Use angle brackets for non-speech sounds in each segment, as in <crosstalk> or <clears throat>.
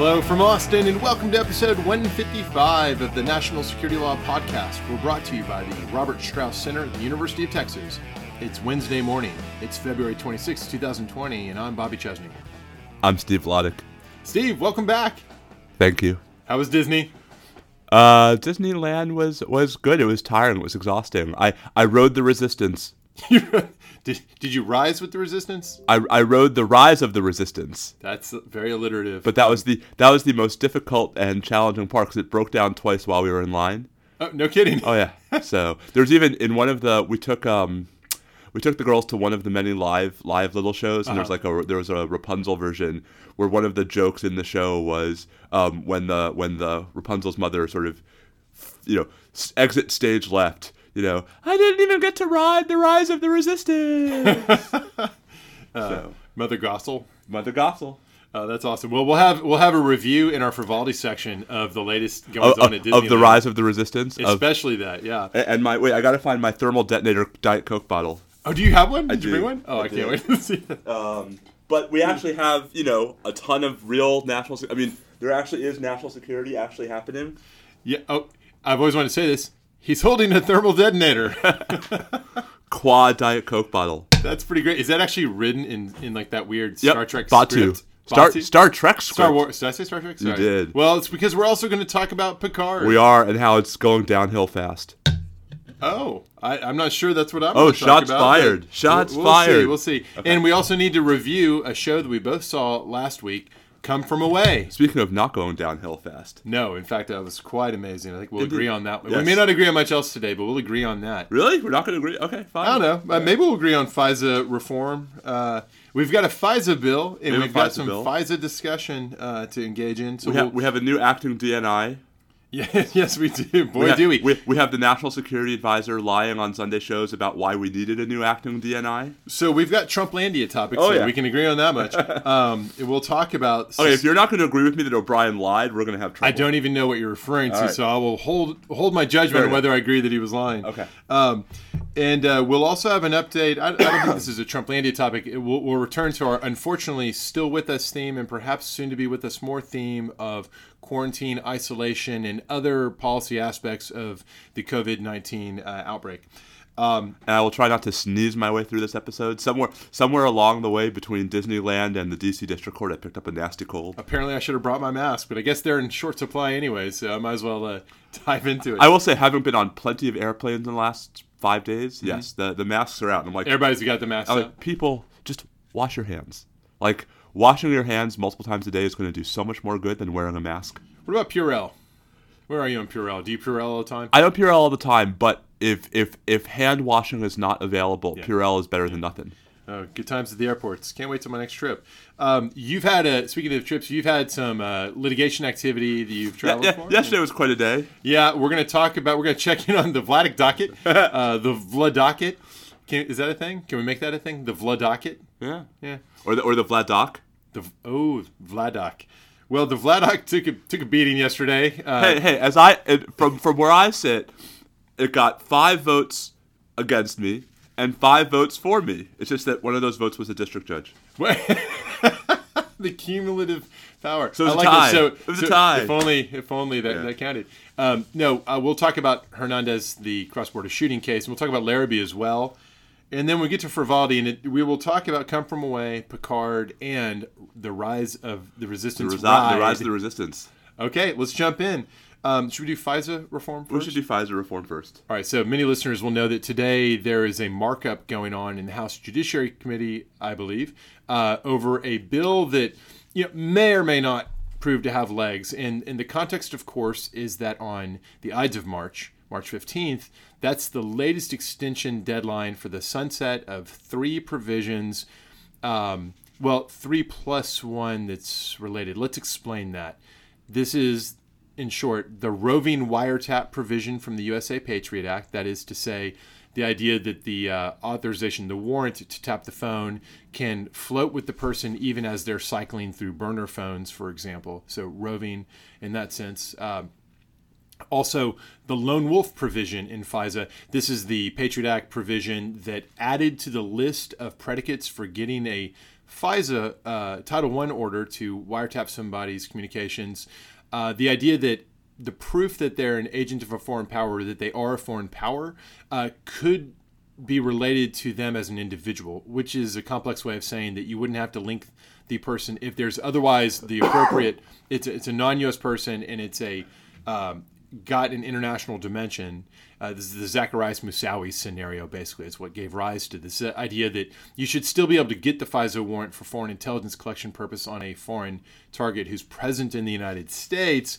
Hello from Austin, and welcome to episode 155 of the National Security Law Podcast. We're brought to you by the Robert Strauss Center at the University of Texas. It's Wednesday morning. It's February 26, 2020, and I'm Bobby Chesney. I'm Steve Vladeck. Steve, welcome back. Thank you. How was Disney? Uh, Disneyland was was good. It was tiring. It was exhausting. I I rode the resistance. <laughs> did, did you rise with the resistance? I, I rode the rise of the resistance. That's very alliterative. But that was the that was the most difficult and challenging part because it broke down twice while we were in line. Oh, no kidding. Oh yeah. <laughs> so there's even in one of the we took um we took the girls to one of the many live live little shows and Uh-huh. there's like a there was a Rapunzel version where one of the jokes in the show was um, when the when the Rapunzel's mother sort of you know exit stage left you know I didn't even get to ride the rise of the resistance <laughs> so Mother Gossel. Mother Gothel Uh, that's awesome. Well, we'll have we'll have a review in our Frivolity section of the latest goings of, on at of, Disneyland. of the rise of the resistance of, especially that. Yeah. and my wait I gotta find my thermal detonator diet coke bottle Oh, do you have one? Did you do. bring one? Oh, I, I can't wait to see it. <laughs> Um, but we actually have, you know, a ton of real national. I mean, there actually is national security actually happening. Yeah. Oh, I've always wanted to say this. He's holding a thermal detonator. <laughs> Quad Diet Coke bottle. That's pretty great. Is that actually written in, in like that weird Yep. Star Trek Batu. script? Star? Star Trek script. Star Wars. Did I say Star Trek? Sorry. did. Well, it's because we're also going to talk about Picard. We are, and how it's going downhill fast. Oh, I, I'm not sure that's what I'm. Oh, shots about, fired. Shots we'll, we'll fired. See, we'll see. And we also need to review a show that we both saw last week. Come from away. Speaking of not going downhill fast, No, in fact, that was quite amazing. I think we'll Indeed. agree on that. We may not agree on much else today, but we'll agree on that. really, we're not going to agree. Okay, fine. I don't know. Uh, maybe we'll agree on FISA reform. Uh, we've got a FISA bill, and have we've a got some bill. FISA discussion uh, to engage in. So We we'll- we have a new acting DNI. Yeah, <laughs> yes, we do. Boy, we, ha- do we. we. We have the national security advisor lying on Sunday shows about why we needed a new acting DNI. So we've got Trumplandia topics. Oh, yeah. we can agree on that much. <laughs> um, we'll talk about. Okay, if you're not going to agree with me that O'Brien lied, we're going to have trouble. I don't even know what you're referring to, right. so I will hold hold my judgment on whether I agree that he was lying. Okay. Um, and uh, we'll also have an update. I, I don't think this is a Trumplandia topic. It will, we'll return to our unfortunately still with us theme, and perhaps soon to be with us more theme of quarantine, isolation, and other policy aspects of the COVID nineteen uh, outbreak. Um, and I will try not to sneeze my way through this episode. Somewhere, somewhere along the way between Disneyland and the DC District Court, I picked up a nasty cold. apparently, I should have brought my mask, but I guess they're in short supply anyway, so I might as well uh, <laughs> dive into it. I will say, having been on plenty of airplanes in the last five days, yes, the the masks are out. And I'm like, Everybody's got the mask. Like, people, just wash your hands. Like washing your hands multiple times a day is going to do so much more good than wearing a mask. What about Purell? Where are you on Purell? Do you Purell all the time? I don't Purell all the time, but if if if hand washing is not available, Yeah. Purell is better than nothing. Oh, good times at the airports. Can't wait till my next trip. Um, you've had a speaking of trips, you've had some uh, litigation activity that you've Yeah, traveled yeah, for. yesterday was quite a day. Yeah, we're gonna talk about. We're gonna check in on the Vladeck docket, <laughs> uh, the Vlad docket. Can, is that a thing? Can we make that a thing? The Vlad docket. Yeah, Yeah. Or the or the Vladoc. The oh Vladoc. Well, the Vladoc took a took a beating yesterday. Uh, hey, hey, as I from from where I sit, it got five votes against me and five votes for me. It's just that one of those votes was a district judge. <laughs> the cumulative power. So it was I a like tie. So, It was a tie. If only, if only that, Yeah. that counted. Um, no, uh, we'll talk about Hernandez, the cross-border shooting case, and we'll talk about Larrabee as well. And then we get to Frivaldi, and it, we will talk about Come From Away, Picard, and the rise of the The, resistance. resi- the rise of the resistance. okay, let's jump in. Um, should we do FISA reform first? We should do FISA reform first. All right, so many listeners will know that today there is a markup going on in the House Judiciary Committee, I believe, uh, over a bill that you know may or may not prove to have legs. And, and the context, of course, is that on the Ides of March, March 15th, that's the latest extension deadline for the sunset of three provisions. Um, well, three plus one that's related. Let's explain that. This is in short, the roving wiretap provision from the USA Patriot Act. That is to say, the idea that the uh, authorization, the warrant to tap the phone, can float with the person even as they're cycling through burner phones, for example. So, roving in that sense. Um, also, the lone wolf provision in FISA. This is the Patriot Act provision that added to the list of predicates for getting a FISA uh, Title I order to wiretap somebody's communications, uh, the idea that the proof that they're an agent of a foreign power, that they are a foreign power, uh, could be related to them as an individual, which is a complex way of saying that you wouldn't have to link the person if there's otherwise the appropriate. It's a, it's a non-U.S. person and it's a um, got an international dimension. Uh, this is the Zacarias Moussaoui scenario, basically. It's what gave rise to this uh, idea that you should still be able to get the FISA warrant for foreign intelligence collection purpose on a foreign target who's present in the United States,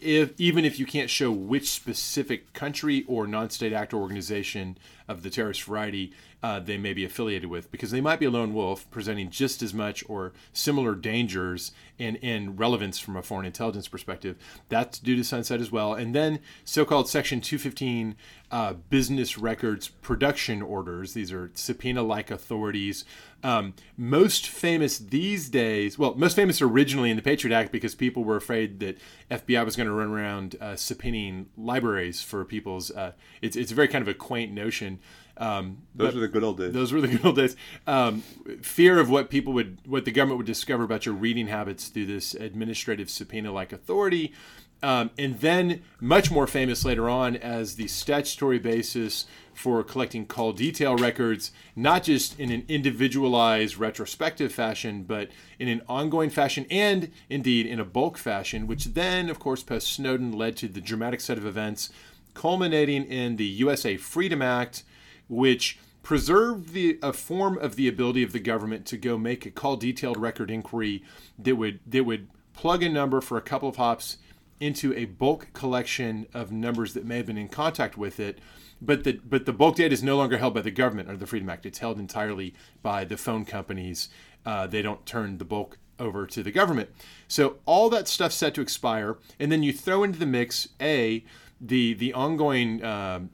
if even if you can't show which specific country or non-state actor organization of the terrorist variety uh, they may be affiliated with, because they might be a lone wolf presenting just as much or similar dangers and, and relevance from a foreign intelligence perspective. That's due to sunset as well. And then so-called Section 215 uh, business records production orders. These are subpoena-like authorities. Um, most famous these days, well, most famous originally in the Patriot Act because people were afraid that FBI was going to run around uh, subpoenaing libraries for people's. Uh, it's it's a very kind of a quaint notion. Um, Those were the good old days. Those were the <laughs> good old days. Um, fear of what people would, what the government would discover about your reading habits through this administrative subpoena-like authority, um, and then much more famous later on as the statutory basis for collecting call detail records, not just in an individualized retrospective fashion, but in an ongoing fashion and indeed in a bulk fashion, which then, of course, post Snowden led to the dramatic set of events culminating in the USA Freedom Act, which preserved the a form of the ability of the government to go make a call detailed record inquiry that would that would plug a number for a couple of hops into a bulk collection of numbers that may have been in contact with it. But the but the bulk data is no longer held by the government under the Freedom Act. It's held entirely by the phone companies. Uh, they don't turn the bulk over to the government. So all that stuff's set to expire, and then you throw into the mix a the the ongoing um,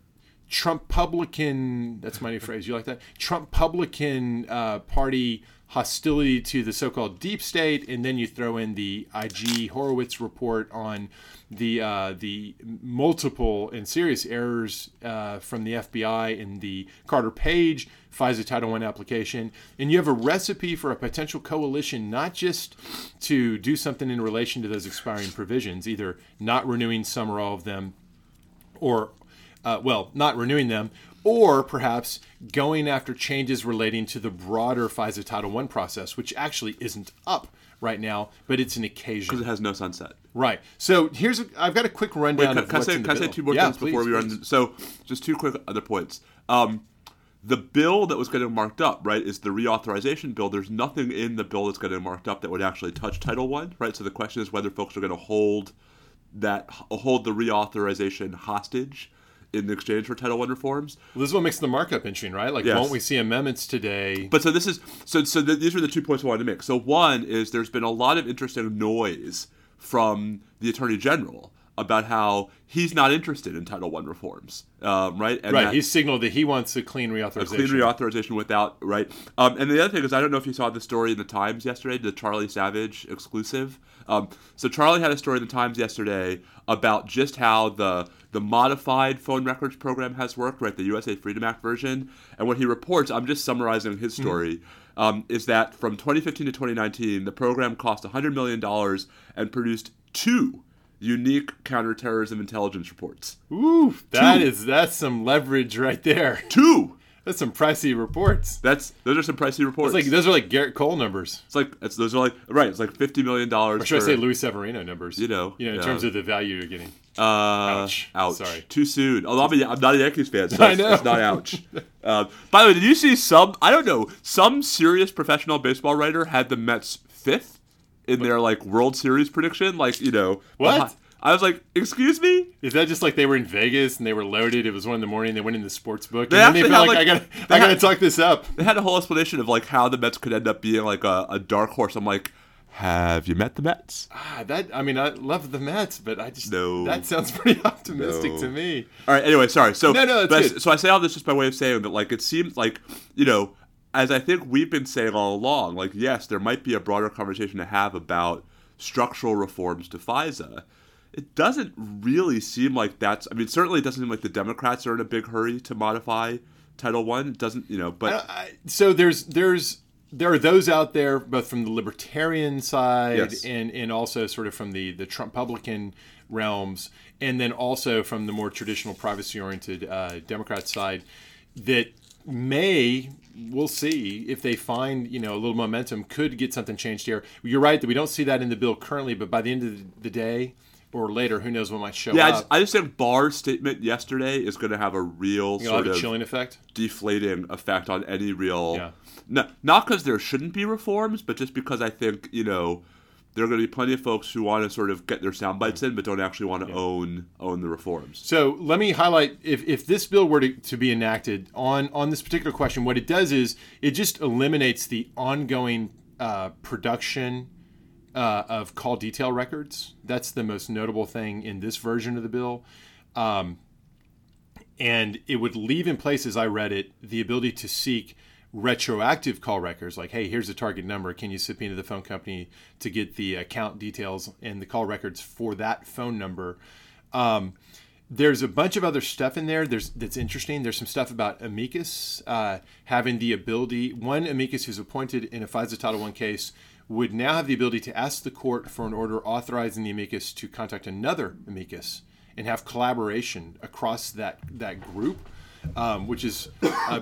Trump Publican. That's my new phrase. You like that? Trump Publican uh, Party hostility to the so-called deep state, and then you throw in the IG Horowitz report on the uh, the multiple and serious errors uh, from the FBI in the Carter Page FISA Title I application, and you have a recipe for a potential coalition, not just to do something in relation to those expiring provisions, either not renewing some or all of them, or uh, well, not renewing them, or perhaps going after changes relating to the broader FISA Title I process, which actually isn't up right now, but it's an occasion. Because it has no sunset. Right. So here's a, I've got a quick rundown Wait, can, of can I what's say, in the can I say two more yeah, things before please, we run? please. So, just two quick other points. Um, the bill that was getting marked up, right, is the reauthorization bill. There's nothing in the bill that's getting marked up that would actually touch Title One, right? So the question is whether folks are going to hold that hold the reauthorization hostage in exchange for Title One reforms. Well, this is what makes the markup interesting, right? Like, Yes. won't we see amendments today? But so this is so so th- these are the two points I wanted to make. So one is there's been a lot of interesting noise from the Attorney General about how he's not interested in Title One reforms, um, right? And right. that- He's signaled that he wants a clean reauthorization. A clean reauthorization without right. Um, and the other thing is, I don't know if you saw the story in the Times yesterday, the Charlie Savage exclusive. Um, so Charlie had a story in the Times yesterday about just how the the modified phone records program has worked, right? The USA Freedom Act version. And what he reports, I'm just summarizing his story, um, is that from 2015 to 2019, the program cost 100 million dollars and produced two unique counterterrorism intelligence reports. Ooh, that Two. is that's some leverage right there. Two. That's some pricey reports. That's those are some pricey reports. It's like those are like Gerrit Cole numbers. It's like it's, those are like right. It's like fifty million dollars. Or should I say Luis Severino numbers? You know, you know, in yeah. terms of the value you're getting. Uh, Ouch. ouch. Sorry. Too soon. Although I'm, a, I'm not a Yankees fan, so <laughs> I know. it's not ouch. <laughs> uh, by the way, did you see some? I don't know. Some serious professional baseball writer had the Mets fifth in their like World Series prediction. Like you know What? I was like, excuse me. Is that just like they were in Vegas and they were loaded? It was one in the morning. They went in the sports book, They and then they felt had, like, I gotta, I gotta had- talk this up. They had a whole explanation of like how the Mets could end up being like a, a dark horse. I'm like, have you met the Mets? Ah, that I mean, I love the Mets, but I just No. that sounds pretty <laughs> optimistic No. to me. All right. Anyway, sorry. So No, no, that's but I- good. so I say all this just by way of saying that, like, it seems like you know, as I think we've been saying all along, like, yes, there might be a broader conversation to have about structural reforms to FISA. It doesn't really seem like that's. I mean, certainly it doesn't seem like the Democrats are in a big hurry to modify Title One. It doesn't, you know, but I- I- so there's there's there are those out there, both from the libertarian side Yes. and and also sort of from the the Trump Republican realms, and then also from the more traditional privacy oriented uh, Democrat side, that may we'll see if they find you know a little momentum could get something changed here. You're right that we don't see that in the bill currently, but by the end of the day or later, who knows what might show Yeah, I up. just, I just think Barr's statement yesterday is going to have a real you know, sort a of chilling effect. deflating effect on any real. Yeah. No, not because there shouldn't be reforms, but just because I think you know there are going to be plenty of folks who want to sort of get their sound bites in, but don't actually want to own own the reforms. So let me highlight if, if this bill were to, to be enacted on, on this particular question, what it does is it just eliminates the ongoing uh, production uh, of call detail records. That's the most notable thing in this version of the bill. Um, and it would leave in place, as I read it, the ability to seek retroactive call records like hey here's a target number can you subpoena the phone company to get the account details and the call records for that phone number um, there's a bunch of other stuff in there there's that's interesting there's some stuff about amicus uh, having the ability one amicus who's appointed in a FISA Title I case would now have the ability to ask the court for an order authorizing the amicus to contact another amicus and have collaboration across that that group, um, which is uh,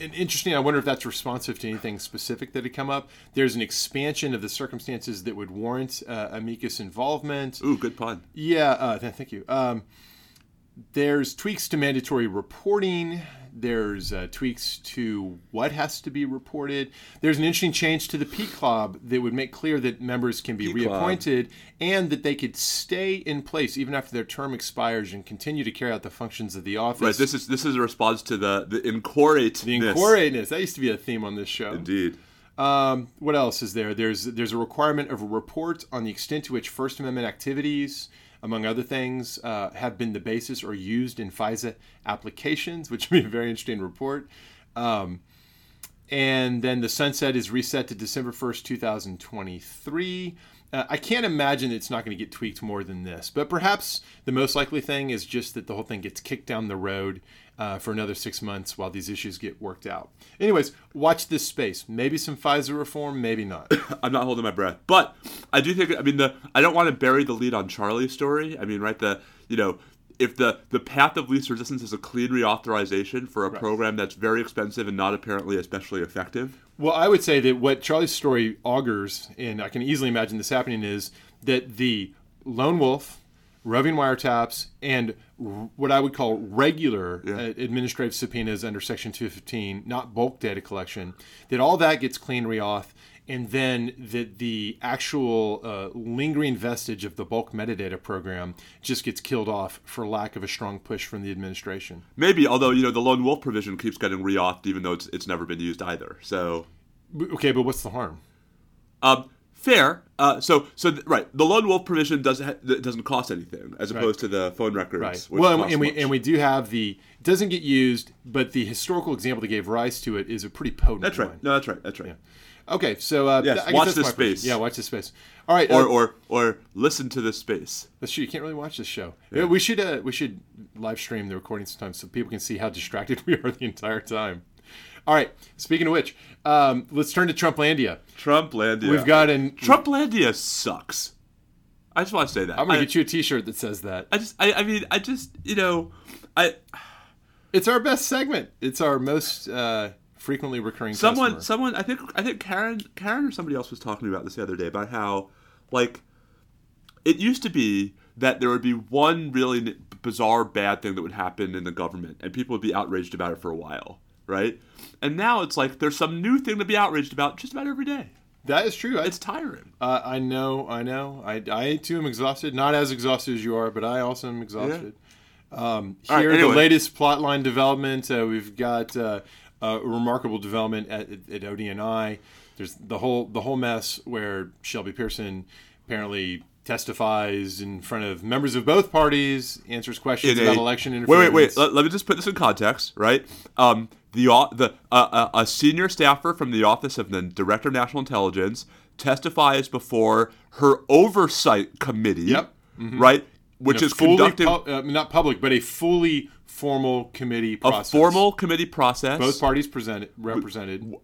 an interesting. I wonder if that's responsive to anything specific that had come up. There's an expansion of the circumstances that would warrant uh, amicus involvement. Ooh, good pun. Yeah, uh, thank you. Um, there's tweaks to mandatory reporting. There's uh, tweaks to what has to be reported. There's an interesting change to the PCLOB that would make clear that members can be PCLOB. reappointed and that they could stay in place even after their term expires and continue to carry out the functions of the office. Right. This is this is a response to the the incorate. the inquiriness. That used to be a theme on this show. Indeed. Um, what else is there? There's there's a requirement of a report on the extent to which First Amendment activities, among other things, uh, have been the basis or used in FISA applications, which would be a very interesting report. Um, and then the sunset is reset to December 1st, 2023. Uh, I can't imagine it's not going to get tweaked more than this, but perhaps the most likely thing is just that the whole thing gets kicked down the road uh, for another six months while these issues get worked out. Anyways, watch this space. Maybe some FISA reform, maybe not. <coughs> I'm not holding my breath, but I do think. I mean, the I don't want to bury the lead on Charlie's story. I mean, right? The you know, if the the path of least resistance is a clean reauthorization for a program that's very expensive and not apparently especially effective. Well, I would say that what Charlie's story augurs, and I can easily imagine this happening, is that the lone wolf, roving wiretaps, and what I would call regular Yeah. uh, administrative subpoenas under Section 215, not bulk data collection, that all that gets clean reauth, and then that the actual uh, lingering vestige of the bulk metadata program just gets killed off for lack of a strong push from the administration. Maybe, although you know, the lone wolf provision keeps getting reauthed, even though it's it's never been used either. So. Okay, but what's the harm? Um, fair. Uh, so, so th- right, the lone wolf provision doesn't ha- doesn't cost anything, as opposed to the phone records. Right. which Well, and, and we much. and we do have the it doesn't get used, but the historical example that gave rise to it is a pretty potent That's right. one. No, that's right. That's right. Yeah. Okay, so uh, Yes, th- I watch this space. person. Yeah, watch this space. All right, Or, uh, or, or listen to this space. that's true. You can't really watch this show. Yeah, we should uh, we should live stream the recording sometimes so people can see how distracted <laughs> we are the entire time. All right. Speaking of which, um, let's turn to Trumplandia. Trumplandia. We've got an. Trumplandia sucks. I just want to say that. I'm gonna I, get you a T-shirt that says that. I just, I, I mean, I just, you know, I It's our best segment. It's our most uh, frequently recurring. someone, customer. someone, I think, I think Karen, Karen or somebody else was talking about this the other day about how, like, it used to be that there would be one really bizarre bad thing that would happen in the government, and people would be outraged about it for a while, right? And now it's like there's some new thing to be outraged about just about every day. That is true. I, It's tiring. Uh, I know, I know. I, I too am exhausted. Not as exhausted as you are, but I also am exhausted. Um, All right, here, anyway. the latest plotline development. Uh, we've got uh, a remarkable development at, at ODNI. There's the whole the whole mess where Shelby Pierson apparently testifies in front of members of both parties, answers questions in about a- election Wait, interference. wait, wait. Let, let me just put this in context, right? Um, the the uh, a senior staffer from the Office of the Director of National Intelligence testifies before her oversight committee. Yep. Right, which is conducting pu- uh, not public, but a fully formal committee a process. formal committee process. both parties presented represented.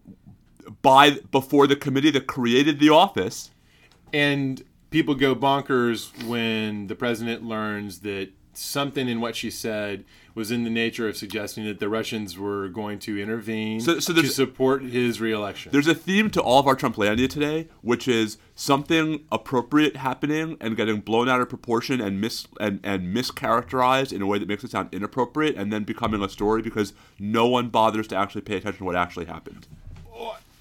by before the committee that created the office. And people go bonkers when the president learns that something in what she said was in the nature of suggesting that the Russians were going to intervene So- so to support his reelection. There's a theme to all of our Trumplandia today, which is something appropriate happening and getting blown out of proportion and mis and, and mischaracterized in a way that makes it sound inappropriate, and then becoming a story because no one bothers to actually pay attention to what actually happened.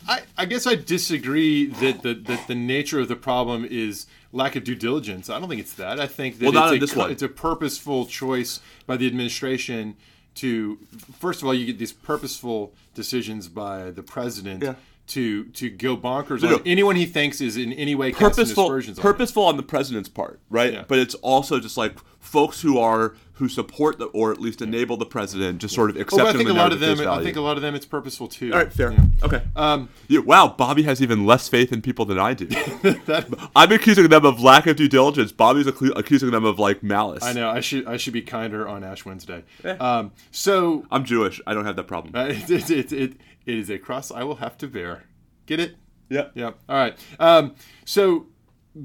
I, I guess I disagree that the, that the nature of the problem is lack of due diligence. I don't think it's that. I think that Well, it's, a, it's a purposeful choice by the administration to, first of all, you get these purposeful decisions by the president Yeah. to to go bonkers No, on no. anyone he thinks is in any way Purposeful, aspersions on purposeful on the president's part, right? Yeah. But it's also just like folks who are who support the or at least enable the president, just sort of Oh, but I think the a lot of them. I think a lot of them. It's purposeful too. All right, fair. Yeah. Okay. Um, Yeah, wow, Bobby has even less faith in people than I do. <laughs> I'm accusing them of lack of due diligence. Bobby's accu- accusing them of like malice. I know. I should I should be kinder on Ash Wednesday. Um, so I'm Jewish. I don't have that problem. Uh, it, it, it, it, it is a cross I will have to bear. Get it? yeah. Yeah. All right. Um, so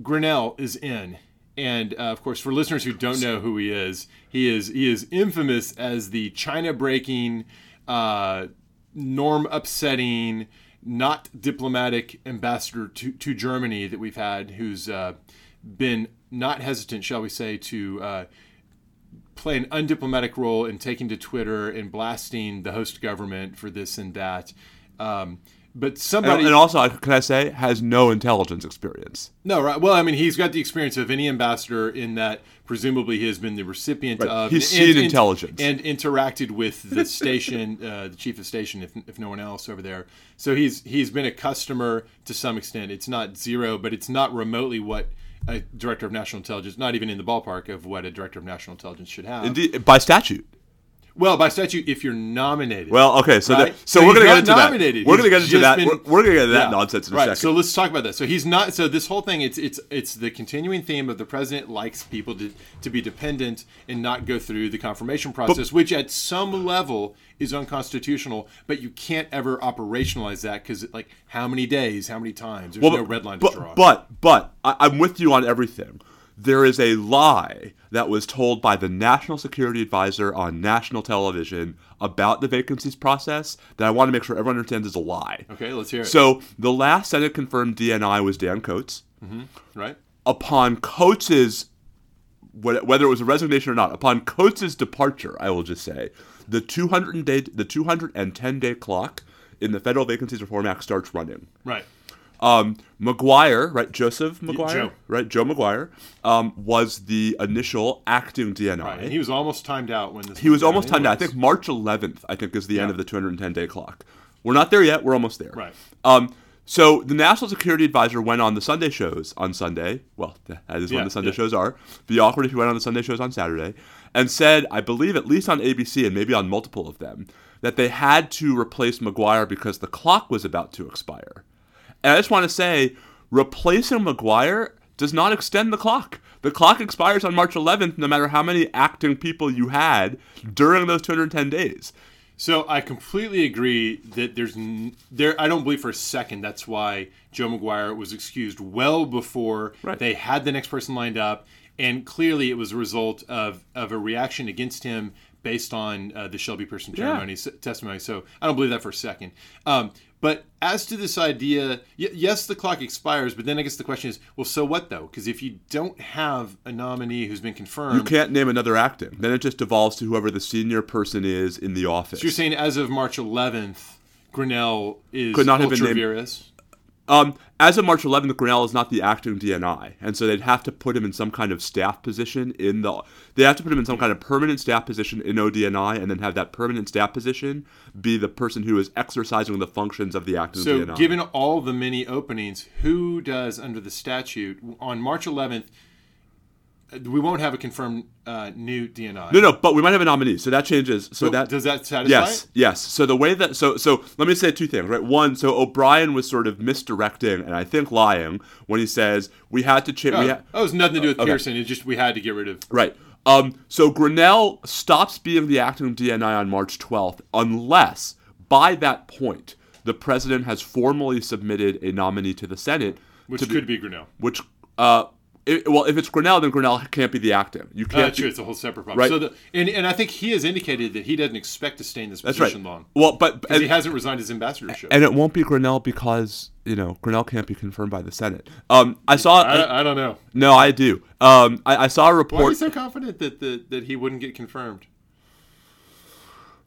Grenell is in, and uh, of course, for listeners who don't know who he is, he is he is infamous as the China breaking, uh, norm upsetting, not diplomatic ambassador to, to Germany that we've had, who's uh, been not hesitant, shall we say, to uh, play an undiplomatic role in taking to Twitter and blasting the host government for this and that. Um, but And, somebody, and also, can I say, has no intelligence experience. no, right? Well, I mean, he's got the experience of any ambassador in that presumably he has been the recipient Right. of. He's and- seen and- intelligence. and interacted with the station, <laughs> uh, the chief of station, if, if no one else over there. So he's he's been a customer to some extent. It's not zero, but it's not remotely what a director of national intelligence, not even in the ballpark of what a director of national intelligence should have. Indeed, by statute. Well, by statute, if you're nominated. Well, okay, so Right? that, so, So we're gonna get not into nominated. that. We're gonna get into that. been- we're, we're gonna get into that Yeah. nonsense in a right. second. So let's talk about that. So he's not. So this whole thing, it's it's it's the continuing theme of the president likes people to to be dependent and not go through the confirmation process, which at some level is unconstitutional. But you can't ever operationalize that because like how many days, how many times? There's Well, no red line to but, draw. But but I, I'm with you on everything. There is a lie that was told by the national security advisor on national television about the vacancies process that I want to make sure everyone understands is a lie. okay, let's hear it. So the last Senate confirmed DNI was Dan Coats. Mm-hmm, right. Upon Coats's whether it was a resignation or not, upon Coats's departure, I will just say the 200 day the 210 day clock in the Federal Vacancies Reform Act starts running. Right. Um, Maguire, right? Joseph Maguire, Joe. right? Joe Maguire um, was the initial acting DNI. Right. And he was almost timed out when this. He was almost timed out. I think March 11th, I think, is the end of the 210 day clock. We're not there yet. We're almost there. Right. Um, so the National Security Advisor went on the Sunday shows on Sunday. Well, <laughs> that is when the Sunday yeah. shows are. Be awkward if you went on the Sunday shows on Saturday, and said, I believe at least on ABC and maybe on multiple of them, that they had to replace Maguire because the clock was about to expire. And I just want to say, replacing Maguire does not extend the clock. The clock expires on March 11th, no matter how many acting people you had during those 210 days. So I completely agree that there's n- there. I don't believe for a second that's why Joe Maguire was excused well before Right. they had the next person lined up, and clearly it was a result of of a reaction against him based on uh, the Shelby Pierson Yeah. s- testimony. So I don't believe that for a second. Um, but as to this idea, y- yes, the clock expires, but then I guess the question is, well, so what though? Because if you don't have a nominee who's been confirmed, You can't name another acting. Then it just devolves to whoever the senior person is in the office. So you're saying as of March 11th, Grenell is Could not have been named-? Um, as of March 11th, Grenell is not the acting DNI, and so they'd have to put him in some kind of staff position in the. They have to put him in some kind of permanent staff position in ODNI, and then have that permanent staff position be the person who is exercising the functions of the acting So, DNI. given all the many openings, who does under the statute on March 11th? We won't have a confirmed uh, new DNI. no, no, but we might have a nominee, so that changes. So So that does that satisfy? Yes, it? yes. So the way that so so let me say two things, right? One, so O'Brien was sort of misdirecting and I think lying when he says we had to change. Oh, that ha- was nothing to do with okay. Pierson. It just we had to get rid of. right. Um. So Grenell stops being the acting DNI on March 12th unless by that point the president has formally submitted a nominee to the Senate, which could be Grenell. which uh, it, well, if it's Grenell, then Grenell can't be the active. You Uh, can't. That's be- true. It's a whole separate problem. Right. So the, and, and I think he has indicated that he doesn't expect to stay in this that's right. position long. Well, but Because he hasn't resigned his ambassadorship. and it won't be Grenell because you know Grenell can't be confirmed by the Senate. Um, I saw. I, I don't know. no, I do. Um, I, I saw a report. Why are you so confident that, that, that he wouldn't get confirmed?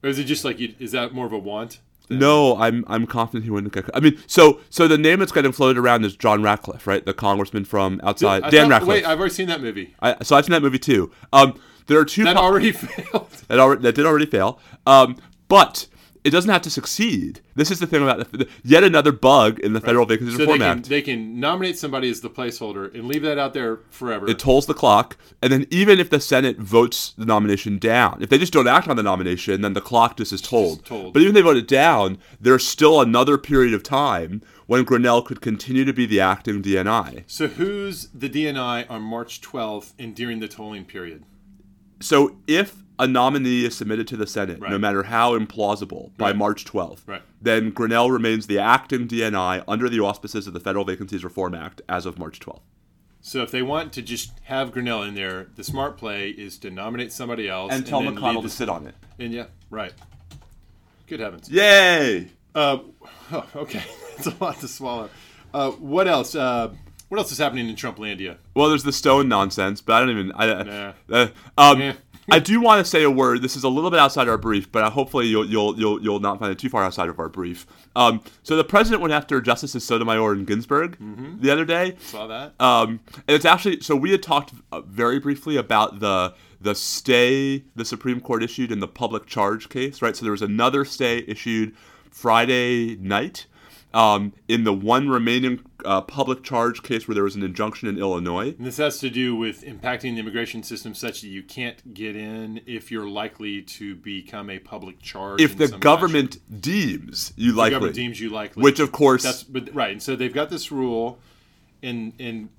Or is it just like, you, is that more of a want? No, I'm I'm confident he wouldn't get. I mean, so so the name that's getting floated around is John Ratcliffe, right? The congressman from outside, Dan thought- Ratcliffe. Wait, I've already seen that movie. I, so I've seen that movie too. Um, there are two That po- already <laughs> failed. that, already, that did already fail. Um, but it doesn't have to succeed. This is the thing about the, yet another bug in the Federal Vacancies So Reform they can, Act. they can nominate somebody as the placeholder and leave that out there forever. it tolls the clock, and then even if the Senate votes the nomination down, if they just don't act on the nomination, then the clock just is tolled. tolled. But even if they vote it down, there's still another period of time when Grenell could continue to be the acting DNI. so who's the DNI on March 12th and during the tolling period? So if a nominee is submitted to the Senate, no matter how implausible, by Right. March 12th, Right. then Grenell remains the acting DNI under the auspices of the Federal Vacancies Reform Act as of March 12th. So if they want to just have Grenell in there, the smart play is to nominate somebody else And tell then McConnell to sit on it. And yeah, right. Good heavens. Yay! Uh, oh, okay, <laughs> that's a lot to swallow. Uh, what else? Uh, what else is happening in Trumplandia? Well, there's the stone nonsense, but I don't even. I, Nah. uh, um, Yeah. I do want to say a word. This is a little bit outside our brief, but uh, hopefully you'll you'll you'll you'll not find it too far outside of our brief. Um, so the president went after Justices Sotomayor and Ginsburg Mm-hmm. the other day. Saw that? Um, and it's actually so we had talked uh, very briefly about the the stay the Supreme Court issued in the public charge case, right? So there was another stay issued Friday night um, in the one remaining uh, public charge case where there was an injunction in Illinois. And this has to do with impacting the immigration system such that you can't get in if you're likely to become a public charge. If the government deems you fashion. the likely, government deems you likely, which of course, that's but right. And so they've got this rule, and and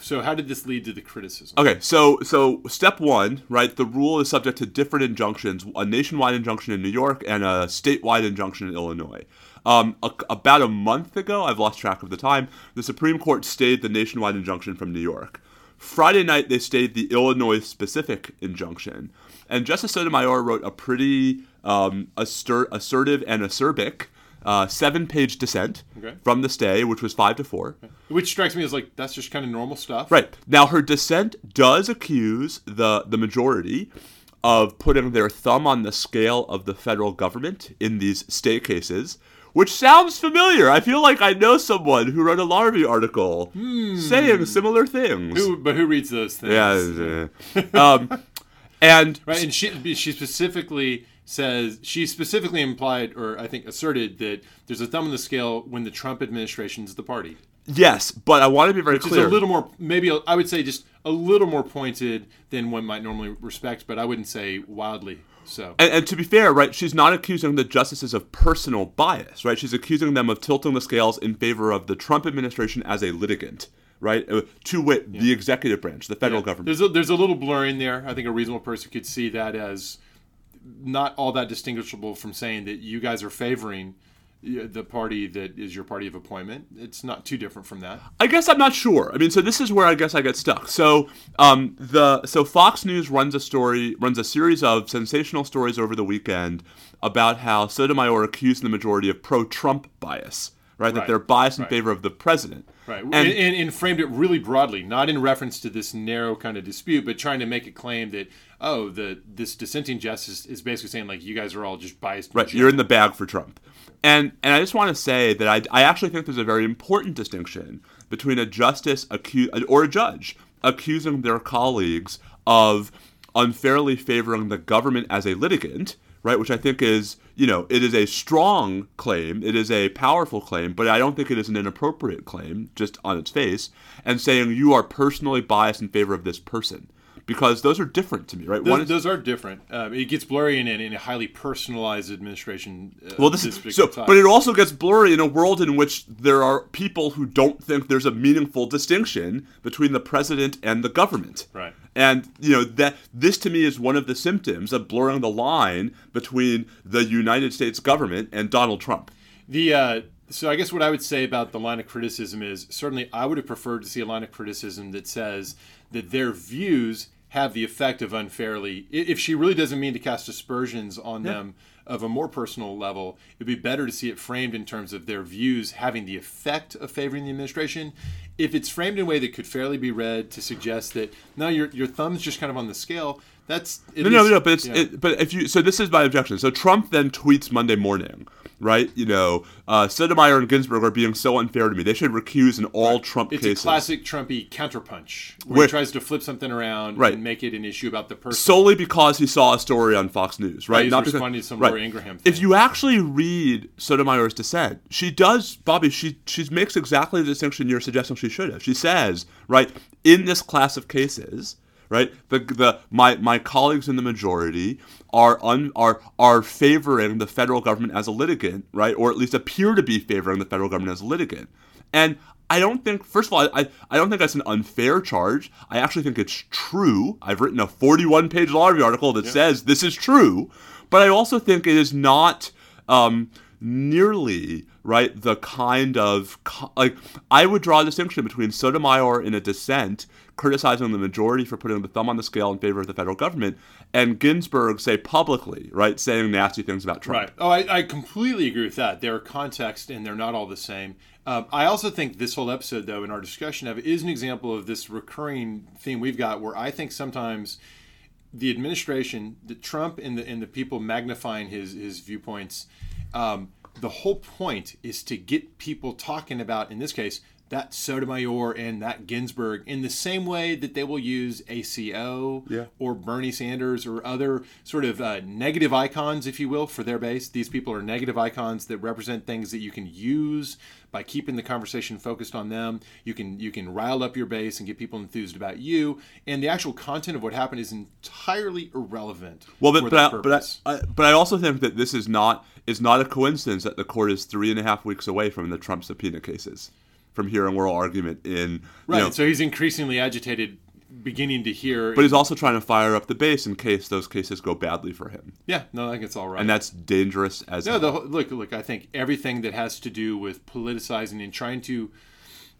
so how did this lead to the criticism? Okay, so so step one, right? The rule is subject to different injunctions: a nationwide injunction in New York and a statewide injunction in Illinois. Um, a, about a month ago, I've lost track of the time. The Supreme Court stayed the nationwide injunction from New York. Friday night, they stayed the Illinois specific injunction, and Justice Sotomayor wrote a pretty um, assert, assertive and acerbic uh, seven-page dissent Okay. from the stay, which was five to four. Which strikes me as like that's just kind of normal stuff, Right. Now her dissent does accuse the the majority of putting their thumb on the scale of the federal government in these state cases, which sounds familiar. I feel like I know someone who wrote a law review article saying similar things. Who, but who reads those things? yeah. <laughs> um, and Right, and she she specifically says she specifically implied, or I think asserted that there's a thumb on the scale when the Trump administration is the party. yes, but I want to be very Which clear. is a little more, maybe I would say just a little more pointed than one might normally respect, but I wouldn't say wildly so. And, and to be fair, right, she's not accusing the justices of personal bias, right? She's accusing them of tilting the scales in favor of the Trump administration as a litigant, right? Uh, to wit, the executive branch, the federal government. There's a, there's a little blurring there. I think a reasonable person could see that as not all that distinguishable from saying that you guys are favoring the party that is your party of appointment. It's not too different from that. I guess I'm not sure. I mean, so this is where I guess I get stuck. So, um, the so Fox News runs a story, runs a series of sensational stories over the weekend about how Sotomayor accused the majority of pro-Trump bias, right? That Right. they're biased in Right. favor of the president. Right, And- and, and, and framed it really broadly, not in reference to this narrow kind of dispute, but trying to make a claim that oh, the this dissenting justice is basically saying like you guys are all just biased. Right, you're in the bag for Trump. And and I just want to say that I, I actually think there's a very important distinction between a justice or a judge accusing their colleagues of unfairly favoring the government as a litigant, right? Which I think is, you know, it is a strong claim, it is a powerful claim, but I don't think it is an inappropriate claim just on its face, and saying you are personally biased in favor of this person. Because those are different to me, right? Those, is- those are different. Um, it gets blurry in, in a highly personalized administration. Uh, Well, this is so, time. but it also gets blurry in a world in which there are people who don't think there's a meaningful distinction between the president and the government. Right. And you know that this to me is one of the symptoms of blurring the line between the United States government and Donald Trump. The uh, so I guess what I would say about the line of criticism is certainly I would have preferred to see a line of criticism that says that their views have the effect of unfairly. If she really doesn't mean to cast aspersions on yeah. them of a more personal level, it'd be better to see it framed in terms of their views having the effect of favoring the administration. If it's framed in a way that could fairly be read to suggest that no, your your thumb's just kind of on the scale, that's no, no, no. But it's yeah. it, but if you so this is my objection. So Trump then tweets Monday morning right? You know, uh, Sotomayor and Ginsburg are being so unfair to me. They should recuse in all right. Trump it's cases. It's a classic Trumpy counterpunch where, where, he tries to flip something around right. and make it an issue about the person. Solely because he saw a story on Fox News, right? He's Not responding because, to some right. Laura Ingraham thing. If you actually read Sotomayor's dissent, she does, Bobby, she, she makes exactly the distinction you're suggesting she should have. She says, right, in this class of cases, right? The the my my colleagues in the majority are un, are are favoring the federal government as a litigant, right? Or at least appear to be favoring the federal government as a litigant. And I don't think, first of all, I, I don't think that's an unfair charge. I actually think it's true. I've written a 41 page law review article that yeah. says this is true. But I also think it is not um, nearly right the kind of like I would draw a distinction between Sotomayor in a dissent criticizing the majority for putting the thumb on the scale in favor of the federal government, and Ginsburg say publicly, right, saying nasty things about Trump. Right. Oh, I, I completely agree with that. There are context, and they're not all the same. Um, I also think this whole episode, though, in our discussion of it, is an example of this recurring theme we've got, where I think sometimes the administration, the Trump, and the and the people magnifying his his viewpoints. Um, the whole point is to get people talking about, in this case, that Sotomayor and that Ginsburg in the same way that they will use AOC yeah. or Bernie Sanders or other sort of uh, negative icons, if you will, for their base. These people are negative icons that represent things that you can use by keeping the conversation focused on them. You can you can rile up your base and get people enthused about you. And the actual content of what happened is entirely irrelevant. Well, but but I, but I, I, but I also think that this is not is not a coincidence that the court is three and a half weeks away from the Trump subpoena cases from hearing oral argument in right. Know, so he's increasingly agitated, beginning to hear. But he's also trying to fire up the base in case those cases go badly for him. Yeah, no, I think it's all right. And that's dangerous as no. The, look, look. I think everything that has to do with politicizing and trying to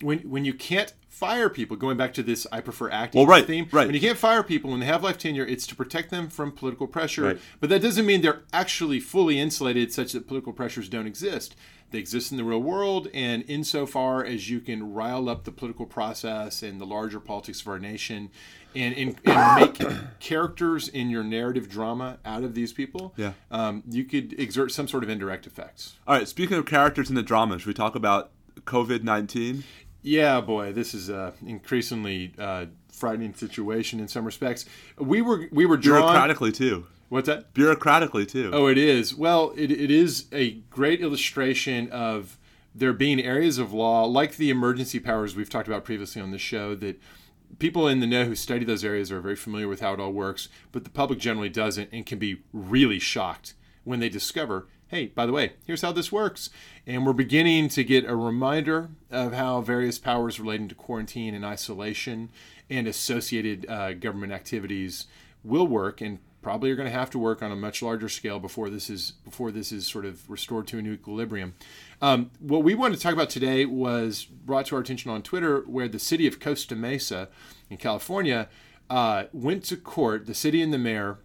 when when you can't fire people, going back to this I prefer acting well, right, theme, right. when you can't fire people when they have life tenure, it's to protect them from political pressure. Right. But that doesn't mean they're actually fully insulated such that political pressures don't exist. They exist in the real world, and insofar as you can rile up the political process and the larger politics of our nation, and, and, and <coughs> make characters in your narrative drama out of these people, yeah. um, you could exert some sort of indirect effects. All right, speaking of characters in the drama, should we talk about COVID 19? Yeah, boy, this is a increasingly uh, frightening situation in some respects. We were we were drawn bureaucratically too. What's that? Bureaucratically too. Oh, it is. Well, it, it is a great illustration of there being areas of law like the emergency powers we've talked about previously on the show that people in the know who study those areas are very familiar with how it all works, but the public generally doesn't and can be really shocked when they discover, hey, by the way, here's how this works. And we're beginning to get a reminder of how various powers relating to quarantine and isolation and associated uh, government activities will work and probably are going to have to work on a much larger scale before this is before this is sort of restored to a new equilibrium. Um, what we wanted to talk about today was brought to our attention on Twitter, where the city of Costa Mesa in California uh, went to court, the city and the mayor,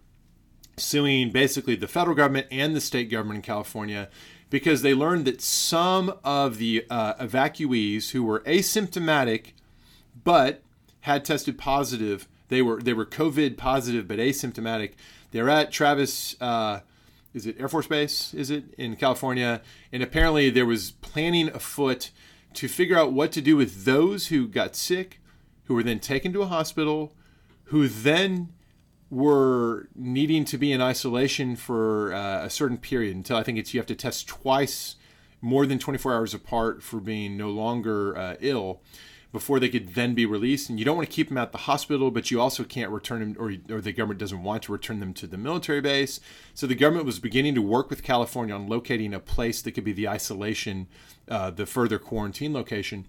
suing basically the federal government and the state government in California because they learned that some of the uh, evacuees who were asymptomatic but had tested positive they were they were COVID positive but asymptomatic. They're at Travis. Uh, is it Air Force Base? Is it in California? And apparently there was planning afoot to figure out what to do with those who got sick, who were then taken to a hospital, who then were needing to be in isolation for uh, a certain period until I think it's you have to test twice more than 24 hours apart for being no longer uh, ill before they could then be released. And you don't want to keep them at the hospital, but you also can't return them, or, or the government doesn't want to return them to the military base. So the government was beginning to work with California on locating a place that could be the isolation, uh, the further quarantine location.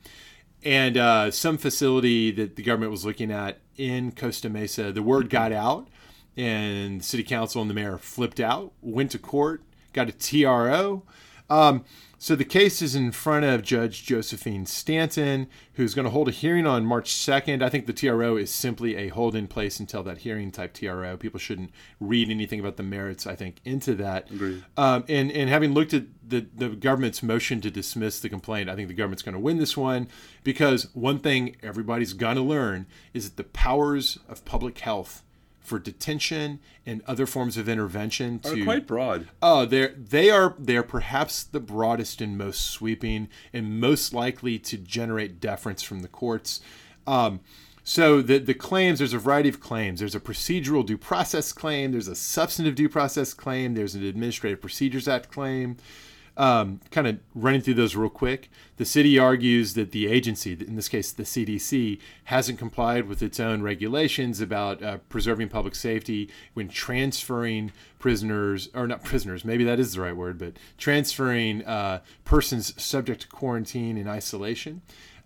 And uh, some facility that the government was looking at in Costa Mesa, the word got out, and the city council and the mayor flipped out, went to court, got a TRO. Um, so the case is in front of Judge Josephine Staton, who's going to hold a hearing on March 2nd. I think the TRO is simply a hold in place until that hearing type TRO. People shouldn't read anything about the merits, I think, into that. Agreed. Um, and, and having looked at the, the government's motion to dismiss the complaint, I think the government's going to win this one because one thing everybody's going to learn is that the powers of public health for detention and other forms of intervention Are to quite broad. Oh, they're they are they're perhaps the broadest and most sweeping and most likely to generate deference from the courts. Um, so the the claims there's a variety of claims. There's a procedural due process claim. There's a substantive due process claim. There's an Administrative Procedures Act claim. Um, kind of running through those real quick. The city argues that the agency, in this case the CDC, hasn't complied with its own regulations about uh, preserving public safety when transferring prisoners, or not prisoners, maybe that is the right word, but transferring uh, persons subject to quarantine and isolation.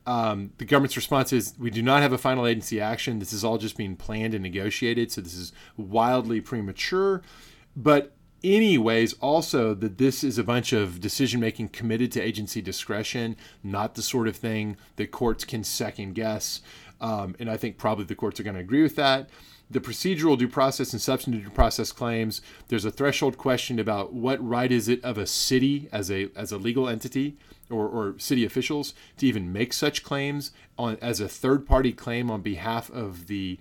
Um, the government's response is we do not have a final agency action. This is all just being planned and negotiated, so this is wildly premature. But anyways also that this is a bunch of decision making committed to agency discretion not the sort of thing that courts can second guess um, and i think probably the courts are going to agree with that. The procedural due process and substantive due process claims there's a threshold question about what right is it of a city as a as a legal entity or, or city officials to even make such claims on as a third party claim on behalf of the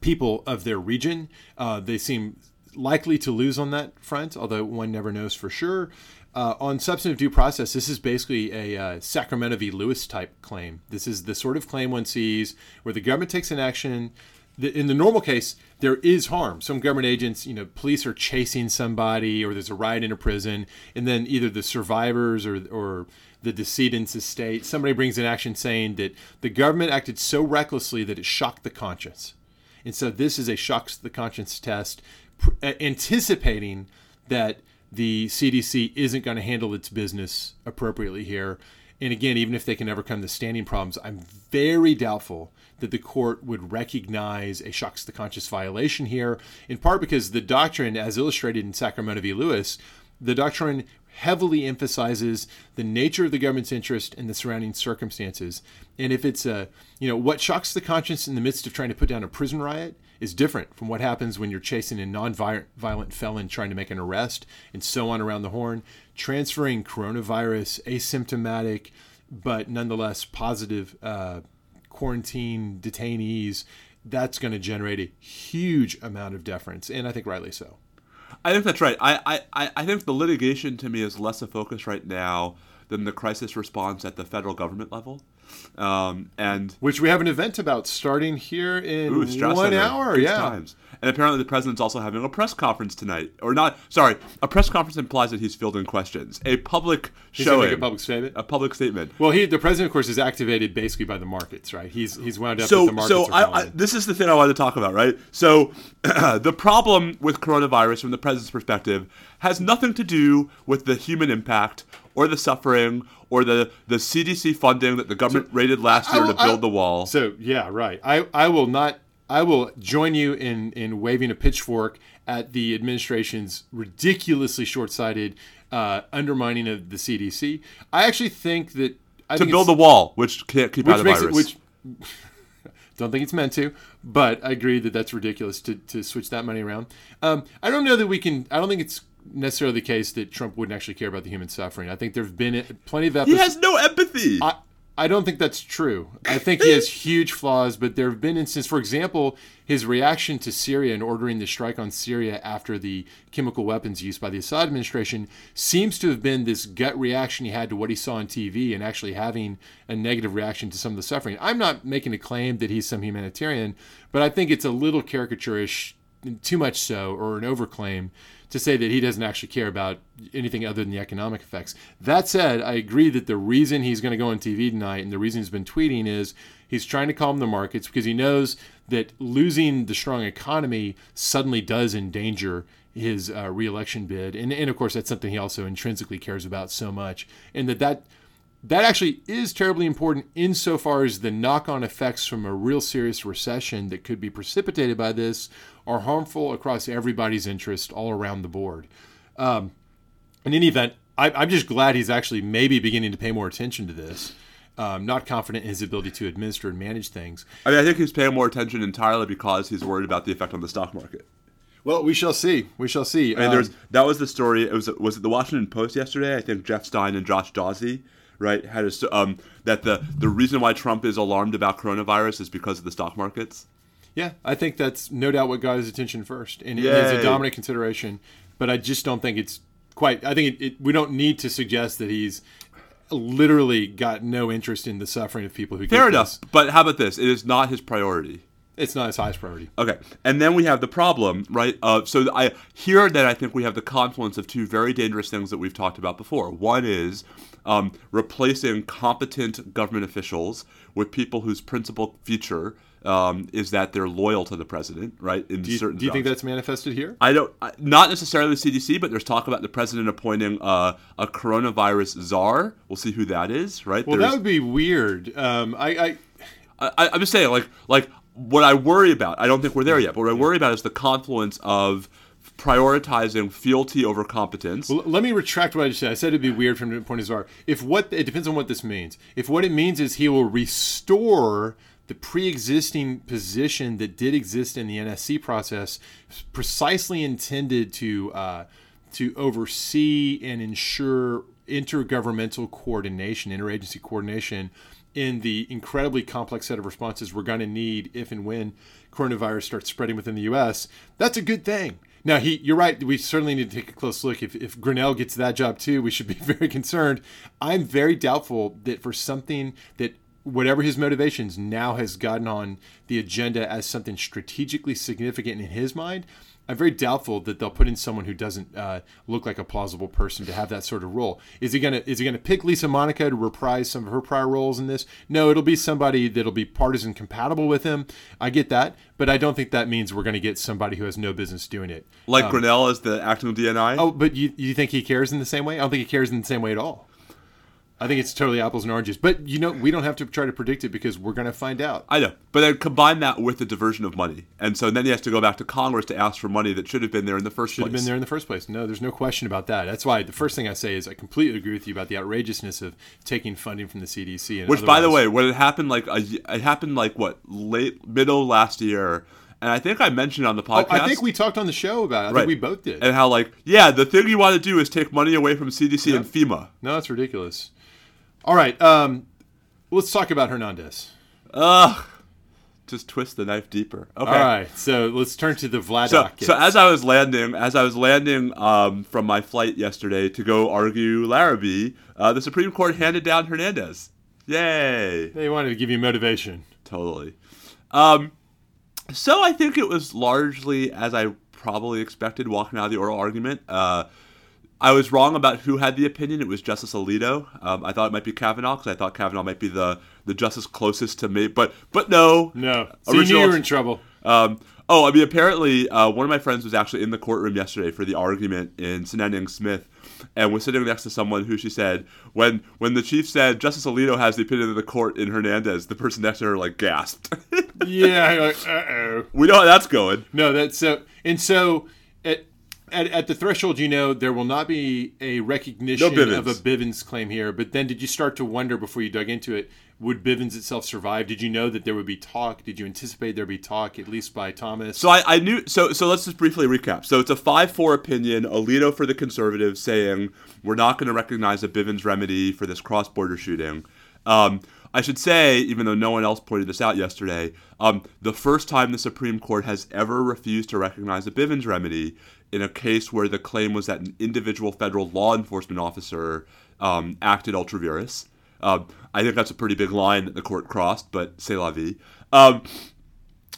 people of their region. Uh, they seem likely to lose on that front, although one never knows for sure. Uh, on substantive due process, this is basically a uh, Sacramento v. Lewis type claim. This is the sort of claim one sees where the government takes an action. In the normal case, there is harm. Some government agents, you know, police are chasing somebody, or there's a riot in a prison, and then either the survivors or or the decedent's estate, somebody brings an action saying that the government acted so recklessly that it shocked the conscience. And so this is a shocks the conscience test anticipating that the CDC isn't going to handle its business appropriately here. And again, even if they can overcome the standing problems, I'm very doubtful that the court would recognize a shocks the conscience violation here, in part because the doctrine, as illustrated in Sacramento v. Lewis, the doctrine heavily emphasizes the nature of the government's interest and the surrounding circumstances. And if it's a, you know, what shocks the conscience in the midst of trying to put down a prison riot is different from what happens when you're chasing a non-violent felon trying to make an arrest and so on around the horn. Transferring coronavirus, asymptomatic, but nonetheless positive uh, quarantine detainees, that's going to generate a huge amount of deference, and I think rightly so. I think that's right. I, I, I think the litigation to me is less a focus right now than the crisis response at the federal government level. Um, and which we have an event about starting here in ooh, one hour. Yeah. Times. And apparently the president's also having a press conference tonight, or not? Sorry, a press conference implies that he's fielding questions. A public he's showing, a public statement. A public statement. Well, he, the president, of course, is activated basically by the markets, right? He's he's wound up. So, the markets so I, I, this is the thing I wanted to talk about, right? So, <clears throat> the problem with coronavirus, from the president's perspective, has nothing to do with the human impact or the suffering or the, the CDC funding that the government so, rated last year will, to build I, the wall. So yeah, right. I, I will not I will join you in in waving a pitchfork at the administration's ridiculously short-sighted uh, undermining of the CDC. I actually think that I to think build a wall, which can't keep which out the virus. It, which <laughs> don't think it's meant to, but I agree that that's ridiculous to, to switch that money around. Um, I don't know that we can. I don't think it's necessarily the case that Trump wouldn't actually care about the human suffering. I think there's been plenty of episodes. He has no empathy. I, I don't think that's true. I think he has <laughs> huge flaws, but there have been instances, for example, his reaction to Syria and ordering the strike on Syria after the chemical weapons use by the Assad administration seems to have been this gut reaction he had to what he saw on TV and actually having a negative reaction to some of the suffering. I'm not making a claim that he's some humanitarian, but I think it's a little caricaturish, too much so, or an overclaim to say that he doesn't actually care about anything other than the economic effects. That said, I agree that the reason he's going to go on TV tonight and the reason he's been tweeting is he's trying to calm the markets because he knows that losing the strong economy suddenly does endanger his uh, reelection bid. And, and of course, that's something he also intrinsically cares about so much. And that that that actually is terribly important insofar as the knock on effects from a real serious recession that could be precipitated by this are harmful across everybody's interest all around the board. Um, in any event, I, I'm just glad he's actually maybe beginning to pay more attention to this. Um, not confident in his ability to administer and manage things. I mean, I think he's paying more attention entirely because he's worried about the effect on the stock market. Well, we shall see. We shall see. I mean, there's that was the story. It was was it the Washington Post yesterday? I think Jeff Stein and Josh Dawsey, right, had a, um, that the the reason why Trump is alarmed about coronavirus is because of the stock markets. Yeah, I think that's no doubt what got his attention first, and it is a dominant consideration. But I just don't think it's quite. I think it, it, we don't need to suggest that he's literally got no interest in the suffering of people who. get Fair enough, this. but how about this? It is not his priority. It's not his highest priority. Okay, and then we have the problem, right? Uh, so I here that I think we have the confluence of two very dangerous things that we've talked about before. One is um, replacing competent government officials with people whose principal feature um, is that they're loyal to the president, right? In Do you, certain do you think that's manifested here? I don't, not necessarily the CDC, but there's talk about the president appointing uh, a coronavirus czar. We'll see who that is, right? Well, There's- that would be weird. Um, I, I I, I'm just saying, like, like what I worry about. I don't think we're there yet. But what I worry about is the confluence of prioritizing fealty over competence. Well, let me retract what I just said. I said it'd be weird from the point of view. If what it depends on what this means. If what it means is he will restore the pre-existing position that did exist in the NSC process, precisely intended to uh, to oversee and ensure intergovernmental coordination, interagency coordination in the incredibly complex set of responses we're going to need if and when coronavirus starts spreading within the U.S. That's a good thing. Now, he, you're right. We certainly need to take a close look. If, if Grenell gets that job too, we should be <laughs> very concerned. I'm very doubtful that for something that, whatever his motivations, now has gotten on the agenda as something strategically significant in his mind. I'm very doubtful that they'll put in someone who doesn't uh, look like a plausible person to have that sort of role. Is he gonna Is he gonna pick Lisa Monaco to reprise some of her prior roles in this? No, it'll be somebody that'll be partisan compatible with him. I get that, but I don't think that means we're gonna get somebody who has no business doing it. like Grenell as the acting DNI. Oh, but you you think he cares in the same way? I don't think he cares in the same way at all. I think it's totally apples and oranges. But you know, we don't have to try to predict it because we're gonna find out. I know, but then combine that with the diversion of money, and so then he has to go back to Congress to ask for money that should have been there in the first should have been there in the first place. No, there's no question about that. That's why the first thing I say is I completely agree with you about the outrageousness of taking funding from the CDC. And Which, by the way, when it happened, like a, it happened like what late middle last year, and I think I mentioned on the Oh, podcast. I think we talked on the show about it. I Right. think we both did. and how like yeah, the thing you want to do is take money away from CDC and FEMA. no, that's ridiculous. All right, um, let's talk about Hernandez. Ugh, just twist the knife deeper. Okay. All right, so let's turn to the Vladeck. So, so as I was landing, as I was landing um, from my flight yesterday to go argue Larrabee, uh, the Supreme Court handed down Hernandez. Yay! they wanted to give you motivation. Totally. Um, so I think it was largely as I probably expected walking out of the oral argument. Uh, I was wrong about who had the opinion. It was Justice Alito. Um, I thought it might be Kavanaugh because I thought Kavanaugh might be the, the justice closest to me. But but no. No, so you knew you were in trouble. Um, oh, I mean, apparently, uh, one of my friends was actually in the courtroom yesterday for the argument in Sineneng Smith, and was sitting next to someone who she said when when the chief said Justice Alito has the opinion of the court in Hernandez, the person next to her like gasped. <laughs> yeah. Uh oh. we know how that's going. No, that's so. And so, at, at, the threshold, you know, there will not be a recognition No of a Bivens claim here. But then, did you start to wonder before you dug into it? Would Bivens itself survive? Did you know that there would be talk? Did you anticipate there'd be talk, at least by Thomas? So I, I knew. So so let's just briefly recap. So it's a five-four opinion. Alito for the conservatives saying we're not going to recognize a Bivens remedy for this cross-border shooting. Um, I should say, even though no one else pointed this out yesterday, um, the first time the Supreme Court has ever refused to recognize a Bivens remedy in a case where the claim was that an individual federal law enforcement officer um, acted ultra vires. Um, I think that's a pretty big line that the court crossed, but c'est la vie. Um,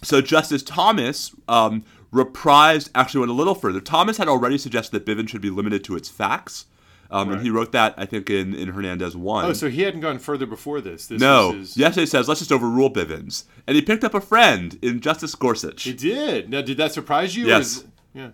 so Justice Thomas um, reprised, actually went a little further. Thomas had already suggested that Bivens should be limited to its facts. Um, And he wrote that, I think, in, in Hernandez 1. oh, so he hadn't gone further before this. this no. his- Yesterday says, let's just overrule Bivens. And he picked up a friend in Justice Gorsuch. He did. Now, did that surprise you? Yes. is- yeah.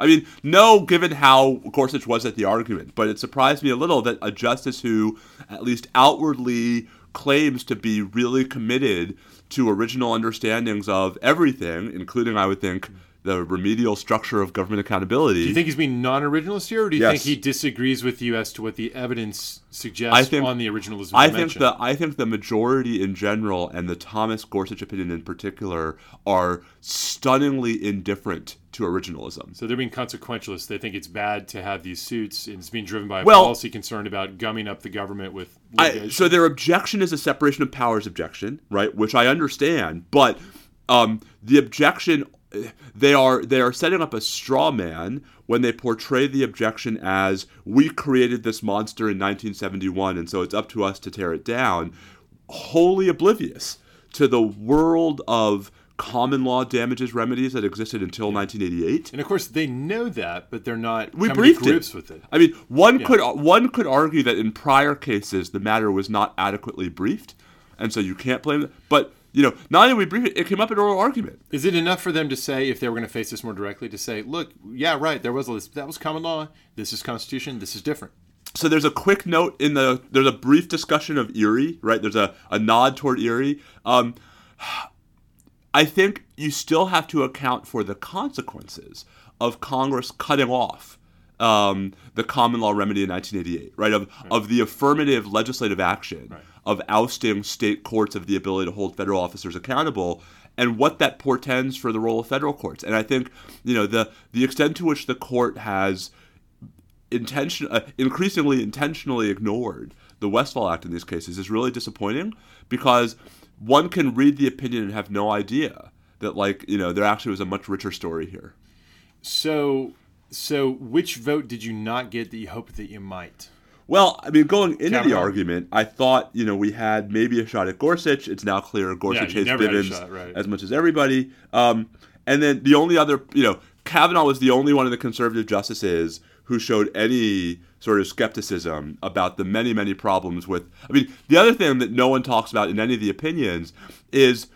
I mean, no, given how Gorsuch was at the argument, but it surprised me a little that a justice who, at least outwardly, claims to be really committed to original understandings of everything, including, I would think, the remedial structure of government accountability. Do you think he's being non-originalist here, or do you Yes. think he disagrees with you as to what the evidence suggests I think- on the originalism I dimension? think the I think the majority in general and the Thomas Gorsuch opinion in particular are stunningly indifferent to originalism. So they're being consequentialist. They think it's bad to have these suits, and it's being driven by a Well- policy concern about gumming up the government with I, so their objection is a separation of powers objection, right? Which I understand, but um, the objection they are they are setting up a straw man when they portray the objection as we created this monster in 1971, and so it's up to us to tear it down, wholly oblivious to the world of common law damages remedies that existed until 1988. and of course they know that, but they're not We briefed it. with it. I mean, one could one could argue that in prior cases the matter was not adequately briefed, and so you can't blame them. But you know, not only we brief it, it came up in oral argument. Is it enough for them to say, if they were going to face this more directly, to say, "Look, yeah, right, there was a list. That was common law. This is constitution. This is different." So there's a quick note in the there's a brief discussion of Erie, right? There's a, a nod toward Erie. Um, I think you still have to account for the consequences of Congress cutting off um, the common law remedy in 1988, right? Of, of the affirmative legislative action of ousting state courts of the ability to hold federal officers accountable and what that portends for the role of federal courts. And I think, you know, the, the extent to which the court has intention, uh, increasingly intentionally ignored the Westfall Act in these cases is really disappointing because one can read the opinion and have no idea that, like, you know, there actually was a much richer story here. So, so which vote did you not get that you hoped that you might? Well, I mean, going into the argument, I thought, you know, we had maybe a shot at Gorsuch. It's now clear Gorsuch you hates Bivens shot, right. as much as everybody. Um, and then the only other, you know, Kavanaugh was the only one of the conservative justices who showed any sort of skepticism about the many, many problems with. I mean, the other thing that no one talks about in any of the opinions is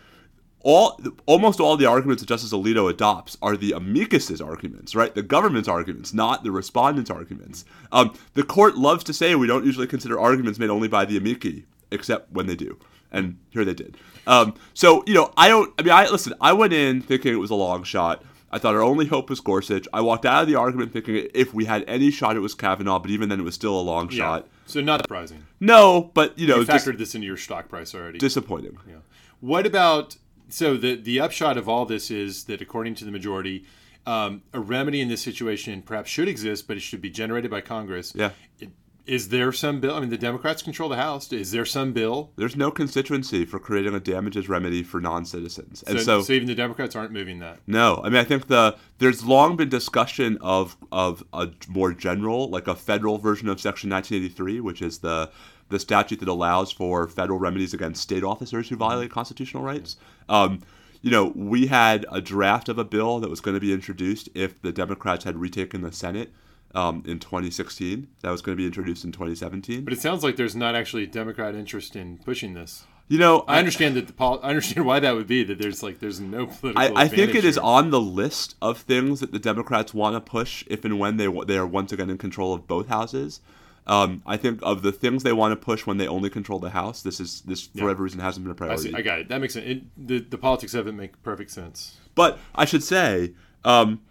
all almost all the arguments that Justice Alito adopts are the amicus's arguments, right? The government's arguments, not the respondents' arguments. Um, the court loves to say we don't usually consider arguments made only by the amici, except when they do, and here they did. Um, so you know, I don't. I mean, I listen. I went in thinking it was a long shot. I thought our only hope was Gorsuch. I walked out of the argument thinking if we had any shot, it was Kavanaugh. But even then, it was still a long shot. So not surprising. No, but you know, You factored this into your stock price already. disappointing. Yeah. What about so the the upshot of all this is that according to the majority, um, a remedy in this situation perhaps should exist, but it should be generated by Congress. Yeah. It, is there some bill? I mean, the Democrats control the House. Is there some bill? There's no constituency for creating a damages remedy for non-citizens, and So, so, so even the Democrats aren't moving that. no. I mean, I think the there's long been discussion of of a more general, like a federal version of Section 1983, which is the the statute that allows for federal remedies against state officers who violate constitutional rights. Um, you know, we had a draft of a bill that was going to be introduced if the Democrats had retaken the Senate um, in 2016. That was going to be introduced in 2017. But it sounds like there's not actually a Democrat interest in pushing this. you know, I understand that the pol- I understand why that would be that there's like there's no political. I, I think it is on the list of things that the Democrats want to push if and when they they are once again in control of both houses. Um, I think of the things they want to push when they only control the House, this is this for whatever reason hasn't been a priority. see. I got it. That makes sense. It, the the politics of it make perfect sense. But I should say, um,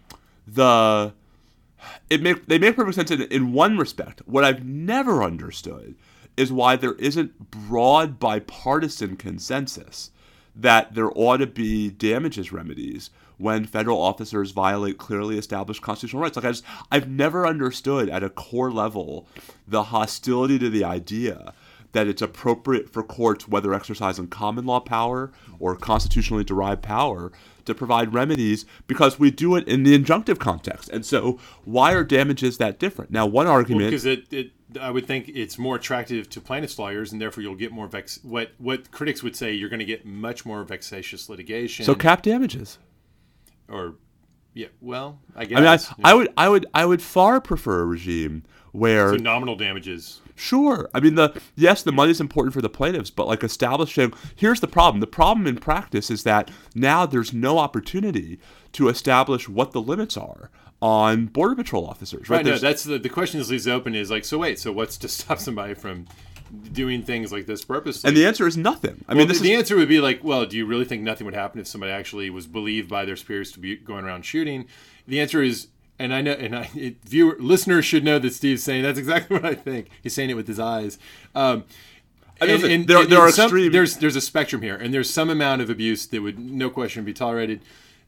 the it make they make perfect sense in, in one respect. What I've never understood is why there isn't broad bipartisan consensus that there ought to be damages remedies when federal officers violate clearly established constitutional rights. Like I just I've never understood at a core level the hostility to the idea that it's appropriate for courts, whether exercising common law power or constitutionally derived power, to provide remedies because we do it in the injunctive context. And so, why are damages that different? Now, one argument. because it, it I would think it's more attractive to plaintiffs' lawyers, and therefore you'll get more vex. What what critics would say you're going to get much more vexatious litigation. so, cap damages. Or yeah, well, I guess I mean, I, I would, I would, I would far prefer a regime where so nominal damages. Sure. I mean, the yes, the money is important for the plaintiffs, but like establishing here's the problem. The problem in practice is that now there's no opportunity to establish what the limits are on border patrol officers. Right. Right. No, that's the the question is leaves open is like so wait so what's to <laughs> stop somebody from doing things like this purposely. And the answer is nothing. I Well, mean, the, is answer would be like, well, do you really think nothing would happen if somebody actually was believed by their superiors to be going around shooting? The answer is, and I know, and I, it, viewer listeners should know that Steve's saying that's exactly <laughs> what I think. He's saying it with his eyes. Um, I mean, and- and- there- and there are some- extreme- There's there's a spectrum here, and there's some amount of abuse that would no question be tolerated.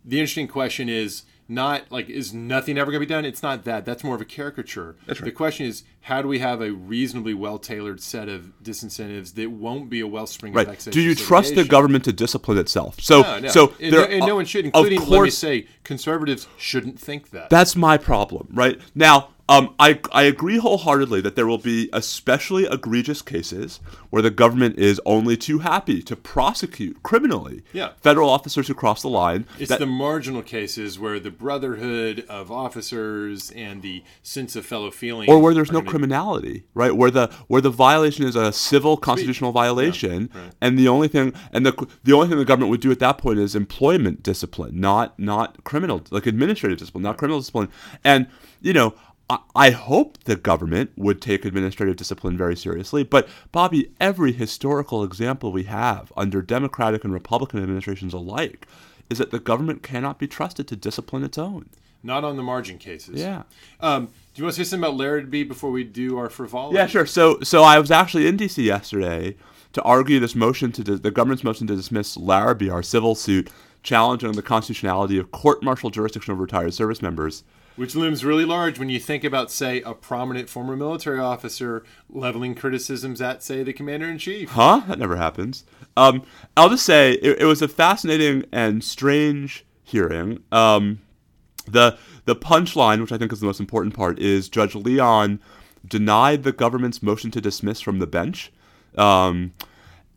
The interesting question is not like is nothing ever going to be done. It's not that. That's more of a caricature. That's right. The question is how do we have a reasonably well tailored set of disincentives that won't be a wellspring of right. Do you trust the government to discipline itself? So, No, no. so and, there, no, and no one should, of including let me say, conservatives shouldn't think that. That's my problem, right? Now, um, I, I agree wholeheartedly that there will be especially egregious cases where the government is only too happy to prosecute criminally Yeah. federal officers who cross the line. It's That- the marginal cases where the brotherhood of officers and the sense of fellow feeling, or where there's no criminality, right? Where the where the violation is a civil constitutional violation, and the only thing and the the only thing the government would do at that point is employment discipline, not not criminal like administrative discipline, not criminal discipline. And you know, I, hope the government would take administrative discipline very seriously. But Bobby, every historical example we have under Democratic and Republican administrations alike is that the government cannot be trusted to discipline its own. not on the margin cases. Yeah. Um, do you want to say something about Larrabee before we do our frivolity? Yeah, sure. So, so I was actually in DC yesterday to argue this motion to the government's motion to dismiss Larrabee, our civil suit challenging the constitutionality of court-martial jurisdiction over retired service members. Which looms really large when you think about, say, a prominent former military officer leveling criticisms at, say, the commander in chief. Huh? That never happens. Um, I'll just say it, it was a fascinating and strange hearing. Um, the the punchline, which I think is the most important part, is Judge Leon denied the government's motion to dismiss from the bench. Um,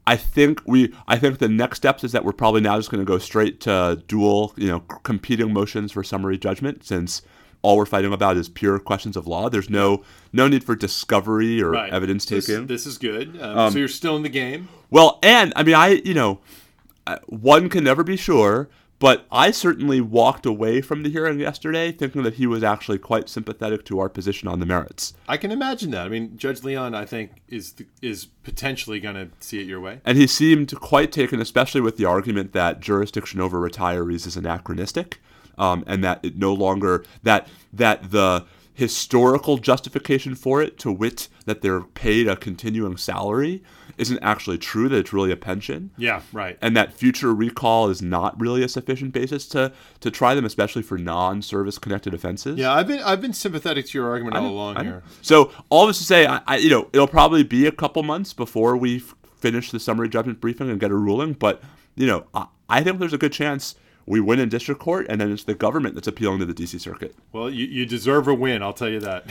I think we. I think the next steps is that we're probably now just going to go straight to dual, you know, competing motions for summary judgment, since all we're fighting about is pure questions of law. There's no no need for discovery or Right. evidence This- taking. This, is good. Um, so you're still in the game. Well, and I mean, I you know, uh, one can never be sure, but I certainly walked away from the hearing yesterday thinking that he was actually quite sympathetic to our position on the merits, I can imagine that. I mean, Judge Leon, I think, is is potentially going to see it your way. and he seemed quite taken, especially with the argument that jurisdiction over retirees is anachronistic, um, and that it no longer that that the historical justification for it, to wit that they're paid a continuing salary, isn't actually true. That it's really a pension. Yeah, right. and that future recall is not really a sufficient basis to to try them, especially for non-service connected offenses. Yeah, I've been I've been sympathetic to your argument all along here. So all this to say, I, I you know it'll probably be a couple months before we finish the summary judgment briefing and get a ruling. But you know, I, I think there's a good chance we win in district court, and then it's the government that's appealing to the D.C. Circuit. Well, you, you deserve a win. I'll tell you that.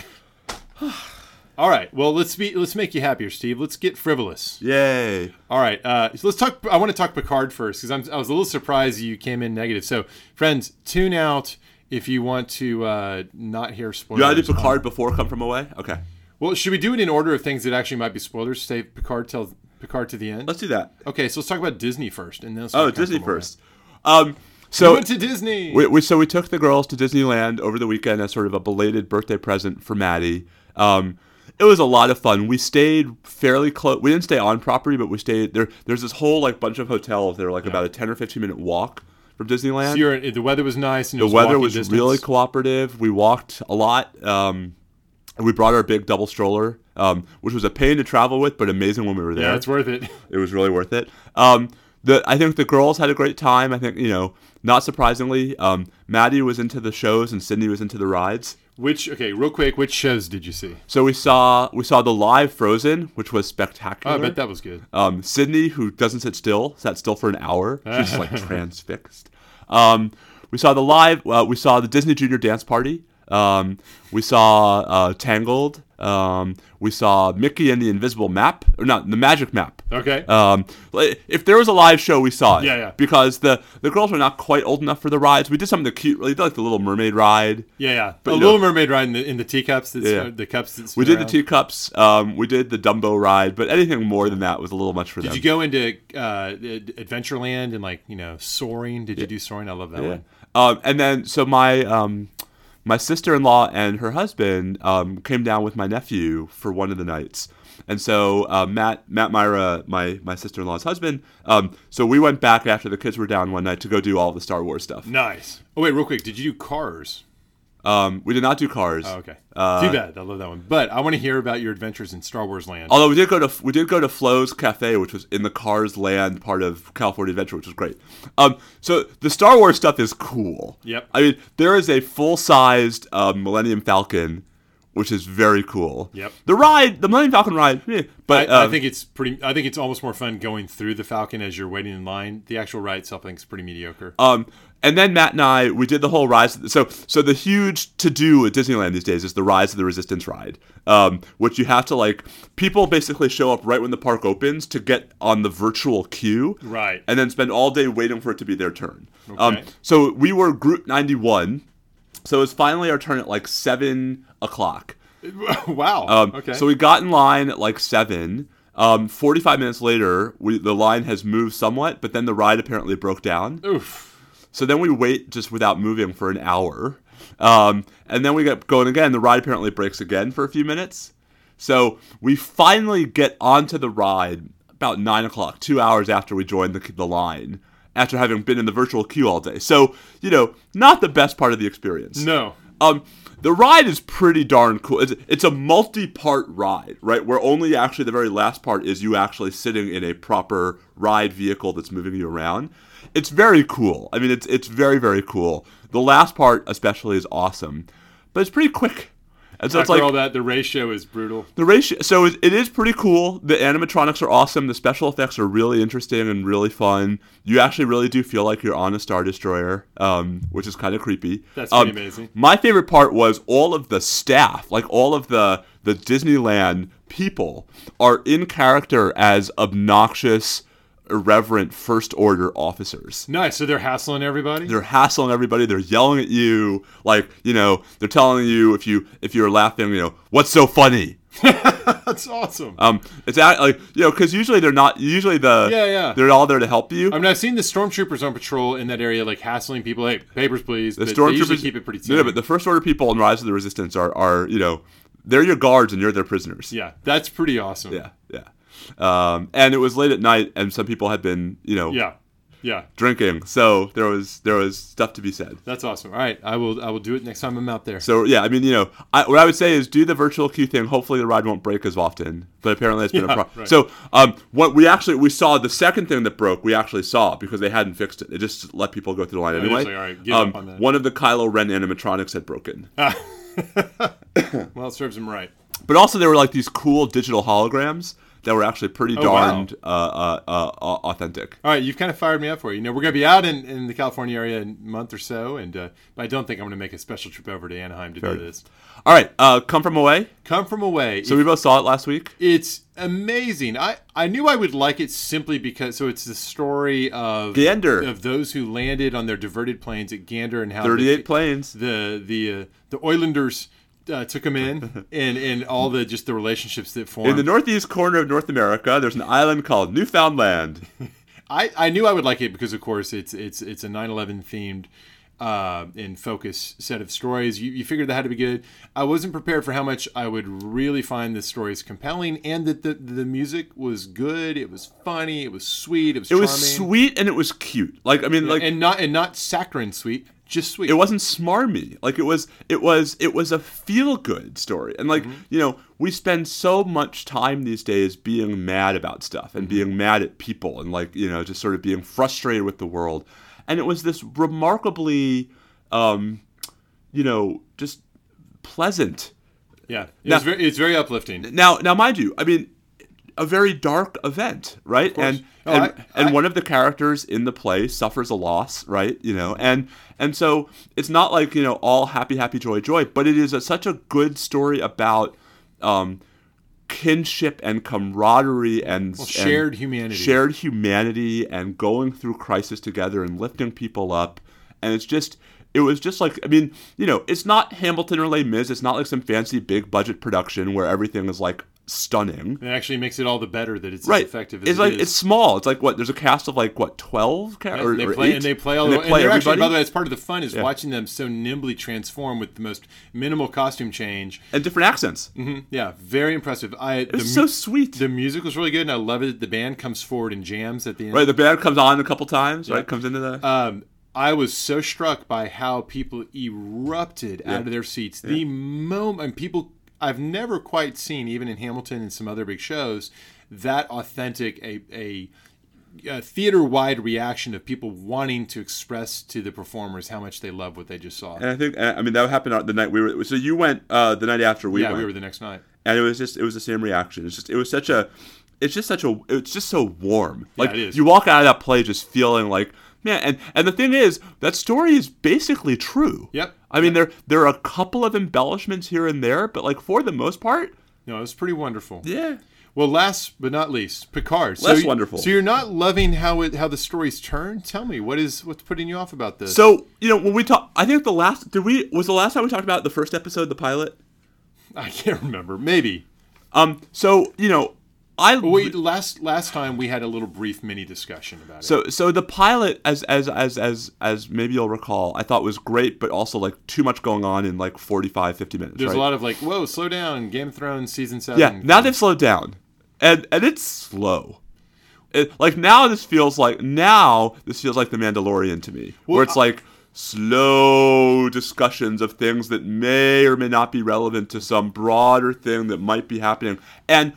<sighs> all right. Well, let's be let's make you happier, Steve. Let's get frivolous. Yay! All right. Uh, so let's talk. I want to talk Picard first because I was a little surprised you came in negative. So, friends, tune out if you want to uh, not hear spoilers. You gotta do Picard before Come From Away. Okay, Well, should we do it in order of things that actually might be spoilers? Say Picard till Picard to the end. let's do that. Okay, so let's talk about Disney first, and then Oh, Disney first. Um, We so went to Disney. We, we, so we took the girls to Disneyland over the weekend as sort of a belated birthday present for Maddie. Um, it was a lot of fun. We stayed fairly close. We didn't stay on property, but we stayed there. There's this whole like bunch of hotels that are like about a ten or fifteen minute walk from Disneyland. So the weather was nice, and the was weather was distance. really cooperative. We walked a lot. Um, we brought our big double stroller, um, which was a pain to travel with, but amazing when we were there Yeah, it's worth it. it was really worth it. Um, the I think the girls had a great time. I think you know, not surprisingly, um, Maddie was into the shows and Sydney was into the rides. Which okay, real quick, which shows did you see? So we saw we saw the live Frozen, which was Oh, spectacular. I bet that was good. Um, Sydney, who doesn't sit still, sat still for an hour. She's just like <laughs> transfixed. Um, we saw the live. Uh, we saw the Disney Junior Dance Party. Um, we saw uh, Tangled. Um, we saw Mickey and the Invisible Map, or not the Magic Map. Okay. Um, if there was a live show, we saw it. Yeah, yeah. Because the the girls were not quite old enough for the rides. We did something cute. Did like the Little Mermaid ride. yeah, yeah. but you Little know- Mermaid ride in the, in the teacups. That's, Yeah. The cups. That We did the teacups. Um, we did the Dumbo ride, but anything more than that was a little much for them. Did you go into uh, Adventureland and like you know soaring? Did you do soaring? I love that Yeah. one. Um, and then so my um, my sister-in-law and her husband um, came down with my nephew for one of the nights. And so uh, Matt Matt Myra, my my sister in law's husband. Um, so we went back after the kids were down one night to go do all the Star Wars stuff. Nice. Oh wait, real quick, did you do Cars? Um, we did not do Cars. Oh, okay. Uh, Too bad. I love that one. But I want to hear about your adventures in Star Wars Land. Although we did go to we did go to Flo's Cafe, which was in the Cars Land part of California Adventure, which was great. Um, so the Star Wars stuff is cool. Yep. I mean, there is a full sized um, Millennium Falcon, which is very cool. Yep. The ride, the Millennium Falcon ride, eh, but I, I um, think it's pretty. I think it's almost more fun going through the Falcon as you're waiting in line. The actual ride itself, I think, is pretty mediocre. Um, and then Matt and I, we did the whole rise. So, so the huge to do at Disneyland these days is the Rise of the Resistance ride, um, which you have to like. People basically show up right when the park opens to get on the virtual queue, Right. and then spend all day waiting for it to be their turn. Um, Okay. so we were Group ninety one, so it was finally our turn at like seven o'clock. <laughs> wow. Um, okay. So we got in line at like seven. Um, Forty-five minutes later, we, the line has moved somewhat, but then the ride apparently broke down. Oof. So then we wait just without moving for an hour. Um, and then we get going again. The ride apparently breaks again for a few minutes. So we finally get onto the ride about nine o'clock, two hours after we joined the, the line, after having been in the virtual queue all day. So, you know, not the best part of the experience. No. Um, the ride is pretty darn cool. It's, it's a multi-part ride, right? Where only actually the very last part is you actually sitting in a proper ride vehicle that's moving you around. It's very cool. I mean, it's it's very very cool. The last part especially is awesome, but it's pretty quick. And so After it's like all that, the ratio is brutal. the ratio. So it, it is pretty cool. The animatronics are awesome. The special effects are really interesting and really fun. You actually really do feel like you're on a star destroyer, um, which is kind of creepy. That's Um, pretty amazing. My favorite part was all of the staff, like all of the the Disneyland people, are in character as obnoxious, irreverent first order officers. Nice. So they're hassling everybody. They're hassling everybody. They're yelling at you, like you know, they're telling you if you if you're laughing, you know, what's so funny. <laughs> That's awesome. Um, it's act- like you know, because usually they're not. Usually the Yeah, yeah. they're all there to help you. I mean, I've seen the stormtroopers on patrol in that area, like hassling people. Hey, papers, please. the but they usually stormtroopers keep it pretty. No, tame. but the first order people in Rise of the Resistance are are you know, they're your guards and you're their prisoners. yeah, that's pretty awesome. yeah, yeah. Um, and it was late at night, and some people had been you know yeah, yeah. drinking, so there was there was stuff to be said. That's awesome. All right, I will. I will do it next time I'm out there. So yeah, I mean, you know, I, what I would say is do the virtual queue thing. Hopefully, the ride won't break as often. But apparently, it's been Yeah, a problem. right. So, um, what we actually we saw the second thing that broke, we actually saw because they hadn't fixed it. They just let people go through the line they're anyway. like, "All right, give um, up on that." One of the Kylo Ren animatronics had broken, <laughs> well, it serves him right. but also there were like these cool digital holograms that were actually pretty Oh, darned uh, uh, uh, uh, authentic. All right, you've kind of fired me up for it. You know, we're going to be out in, in the California area in a month or so, and uh, but I don't think I'm going to make a special trip over to Anaheim to do this. All right, uh, come from away. Come from away. So we both saw it last week. it's amazing. I, I knew I would like it simply because so it's the story of Gander. of those who landed on their diverted planes at Gander and how Thirty-eight the, planes. the the uh, the Oilanders uh, took them in and and all the just the relationships that formed. In the northeast corner of North America, there's an island called Newfoundland. <laughs> I, I knew I would like it because, of course, it's it's it's a 9/11 themed uh, and focus set of stories. You, you figured that had to be good. I wasn't prepared for how much I would really find the stories compelling, and that the the music was good. It was funny. It was sweet. It was It charming. was sweet and it was cute. Like I mean, like and not and not saccharine sweet, just sweet. it wasn't smarmy. Like it was, it was, it was a feel good story. And like Mm-hmm. you know, we spend so much time these days being mad about stuff and Mm-hmm. being mad at people and like you know, just sort of being frustrated with the world. And it was this remarkably, um, you know, just pleasant. yeah, it Now- was very, it's very uplifting. Now, now, mind you, I mean, a very dark event, right? And Oh, and, I- and I- one of the characters in the play suffers a loss, right? You know, and and so it's not like you know all happy, happy, joy, joy, but it is a, such a good story about um, kinship and camaraderie and, and shared humanity. shared humanity, and going through crisis together and lifting people up, and it's just. It was just like I mean, you know, it's not Hamilton or Les Mis. It's not like some fancy big budget production where everything is like stunning. It actually makes it all the better that it's Right, as effective as it's it like is. it's small. It's like what? There's a cast of like what twelve? Ca- Yeah, or, and they or play eight? and they play all And the they and play they're actually everybody by the way, it's part of the fun is Yeah. watching them so nimbly transform with the most minimal costume change. and different accents. Mhm, Yeah, very impressive. I It the, so sweet. the music was really good, and I love it. The band comes forward and jams at the end. right, the band comes on a couple times. Yeah. Right, comes into the. Um, I was so struck by how people erupted Yeah. out of their seats. The moment people I've never quite seen, even in Hamilton and some other big shows, that authentic a a, a theater wide reaction of people wanting to express to the performers how much they love what they just saw. and I think I mean that happened the night we were. So you went uh, the night after we yeah, went. we were the next night. and it was just it was the same reaction. It's just it was such a it's just such a it's just so warm. Like it is. you walk out of that play just feeling like man and and the thing is that story is basically true. Yep. I mean there there are a couple of embellishments here and there, but like for the most part, No, it was pretty wonderful. yeah. Well, last but not least, Picard. Less so, wonderful. So you're not loving how it how the stories turn. Tell me what is what's putting you off about this? So, you know, when we talk I think the last did we was the last time we talked about the first episode, the pilot? I can't remember. Maybe. Um so, you know, I Wait, last last time we had a little brief mini discussion about it. So so the pilot as as as as as maybe you'll recall, I thought was great but also like too much going on in like 45 50 minutes, There's right? a lot of like, whoa, slow down, Game of Thrones season seven. Yeah, now they've slowed down. And and it's slow. It, like now this feels like now this feels like the Mandalorian to me. where it's like slow discussions of things that may or may not be relevant to some broader thing that might be happening. And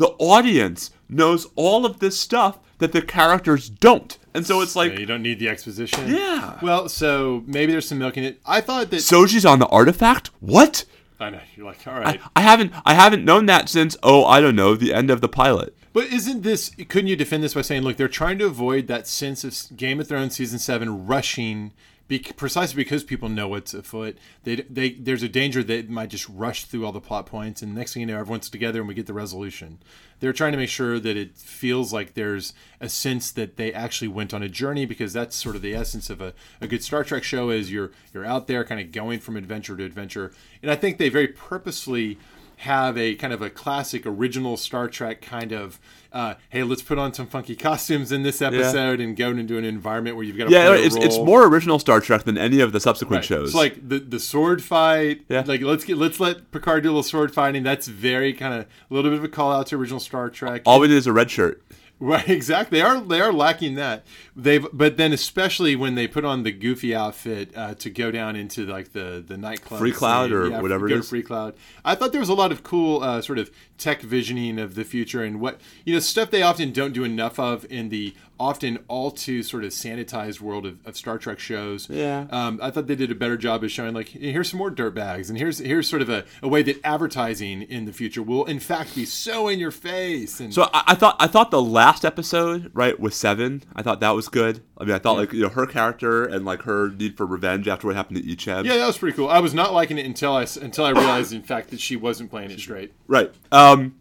the audience knows all of this stuff that the characters don't. And so it's like Yeah, you don't need the exposition. Yeah. Well, so maybe there's some milk in it. I thought that. Soji's on the artifact? What? I know you're like, all right, I haven't I haven't known that since oh I don't know the end of the pilot. but isn't this? Couldn't you defend this by saying, look, they're trying to avoid that sense of Game of Thrones season seven rushing. Bec- precisely because people know what's afoot, they, they there's a danger that it might just rush through all the plot points, and next thing you know, everyone's together and we get the resolution. They're trying to make sure that it feels like there's a sense that they actually went on a journey because that's sort of the essence of a, a good Star Trek show is you're you're out there kind of going from adventure to adventure. And I think they very purposefully have a kind of a classic original Star Trek kind of uh, hey, let's put on some funky costumes in this episode and go into an environment where you've got to Yeah, it's it's more original Star Trek than any of the subsequent Right. shows. It's like the the sword fight. Yeah. Like let's get let's let Picard do a little sword fighting. That's very kind of a little bit of a call out to original Star Trek. all we need is a red shirt. Right, <laughs> exactly. They are they are lacking that. They've but then especially when they put on the goofy outfit uh, to go down into like the the nightclub, Free Cloud or Yeah, whatever it is. Free Cloud. I thought there was a lot of cool uh, sort of tech visioning of the future and what you know stuff they often don't do enough of in the often all too sort of sanitized world of, of Star Trek shows. Yeah. Um, I thought they did a better job of showing like here's some more dirt bags and here's here's sort of a, a way that advertising in the future will in fact be so in your face and So I, I thought I thought the last episode, right, with Seven, I thought that was good. I mean, I thought like you know her character and like her need for revenge after what happened to Icheb. Yeah, that was pretty cool. I was not liking it until I until I realized, in fact, that she wasn't playing it straight. Right. Um,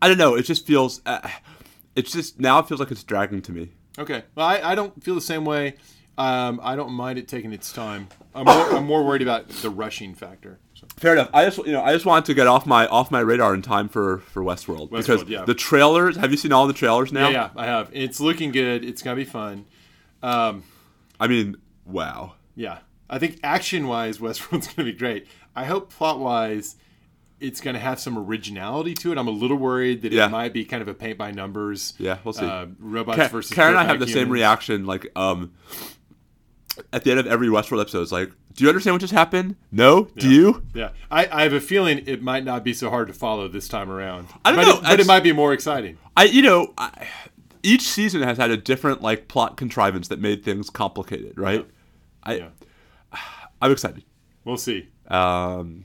I don't know. It just feels. Uh, it's just now it feels like it's dragging to me. Okay, well, I, I don't feel the same way. Um, I don't mind it taking its time. I'm more, I'm more worried about the rushing factor. Fair enough. I just you know I just wanted to get off my off my radar in time for for Westworld, because yeah. the trailers. Have you seen all the trailers now? Yeah, yeah, I have. It's looking good. It's gonna be fun. Um, I mean, wow. yeah, I think action wise, <laughs> Westworld's gonna be great. I hope plot wise, it's gonna have some originality to it. I'm a little worried that Yeah. it might be kind of a paint by numbers. Yeah, we'll see. Uh, robots Ka- versus Karen and I have the same reaction. Like, um, at the end of every Westworld episode, it's like, do you understand what just happened? No. Do you? Yeah, I, I have a feeling it might not be so hard to follow this time around. I don't but know, It, but it might be more exciting. I, you know, I, each season has had a different like plot contrivance that made things complicated, right? I, Yeah. I'm excited. We'll see. Um,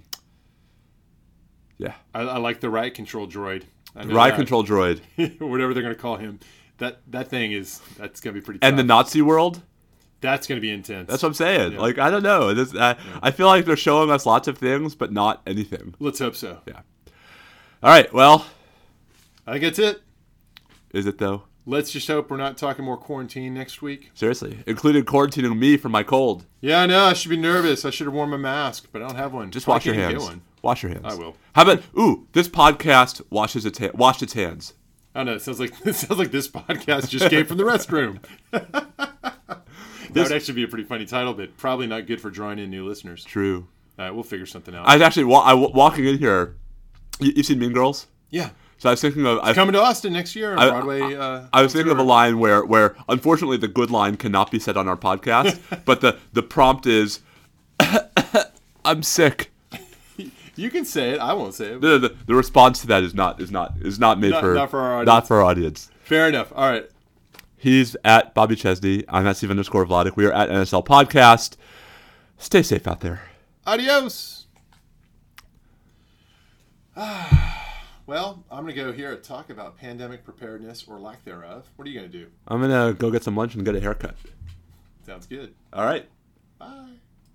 yeah, I, I like the riot control droid. I know ride that. control droid <laughs> whatever they're going to call him. That that thing is that's going to be pretty. and the. Nazi world. That's going to be intense. That's what I'm saying. Yeah. Like, I don't know. This, I, I feel like they're showing us lots of things, but not anything. Let's hope so. Yeah. All right. Well, I think that's it. is it though? Let's just hope we're not talking more quarantine next week. Seriously, including quarantining me for my cold. Yeah, I know. I should be nervous. I should have worn my mask, but I don't have one. Just wash your hands. Wash your hands. I will. How about ooh? This podcast washes its ha- washed its hands. I don't know. It sounds like <laughs> it sounds like this podcast just came from the restroom. <laughs> <laughs> that would actually be a pretty funny title, but probably not good for drawing in new listeners. True. All right, we'll figure something out. I was actually wa- I, walking in here. You, you've seen Mean Girls? yeah, So I was thinking of I, coming to Austin next year on I- Broadway. uh, I was thinking of a line where where unfortunately the good line cannot be said on our podcast, <laughs> but the the prompt is <coughs> I'm sick. You can say it. I won't say it. The, the, the response to that is not is not is not made Not- for not for our not for our audience. Fair enough. All right. He's at Bobby Chesney. I'm at Steve underscore Vladeck. We are at NSL Podcast. Stay safe out there. Adios. <sighs> well, I'm going to go here and talk about pandemic preparedness or lack thereof. What are you going to do? I'm gonna go get some lunch and get a haircut. Sounds good. All right. Bye.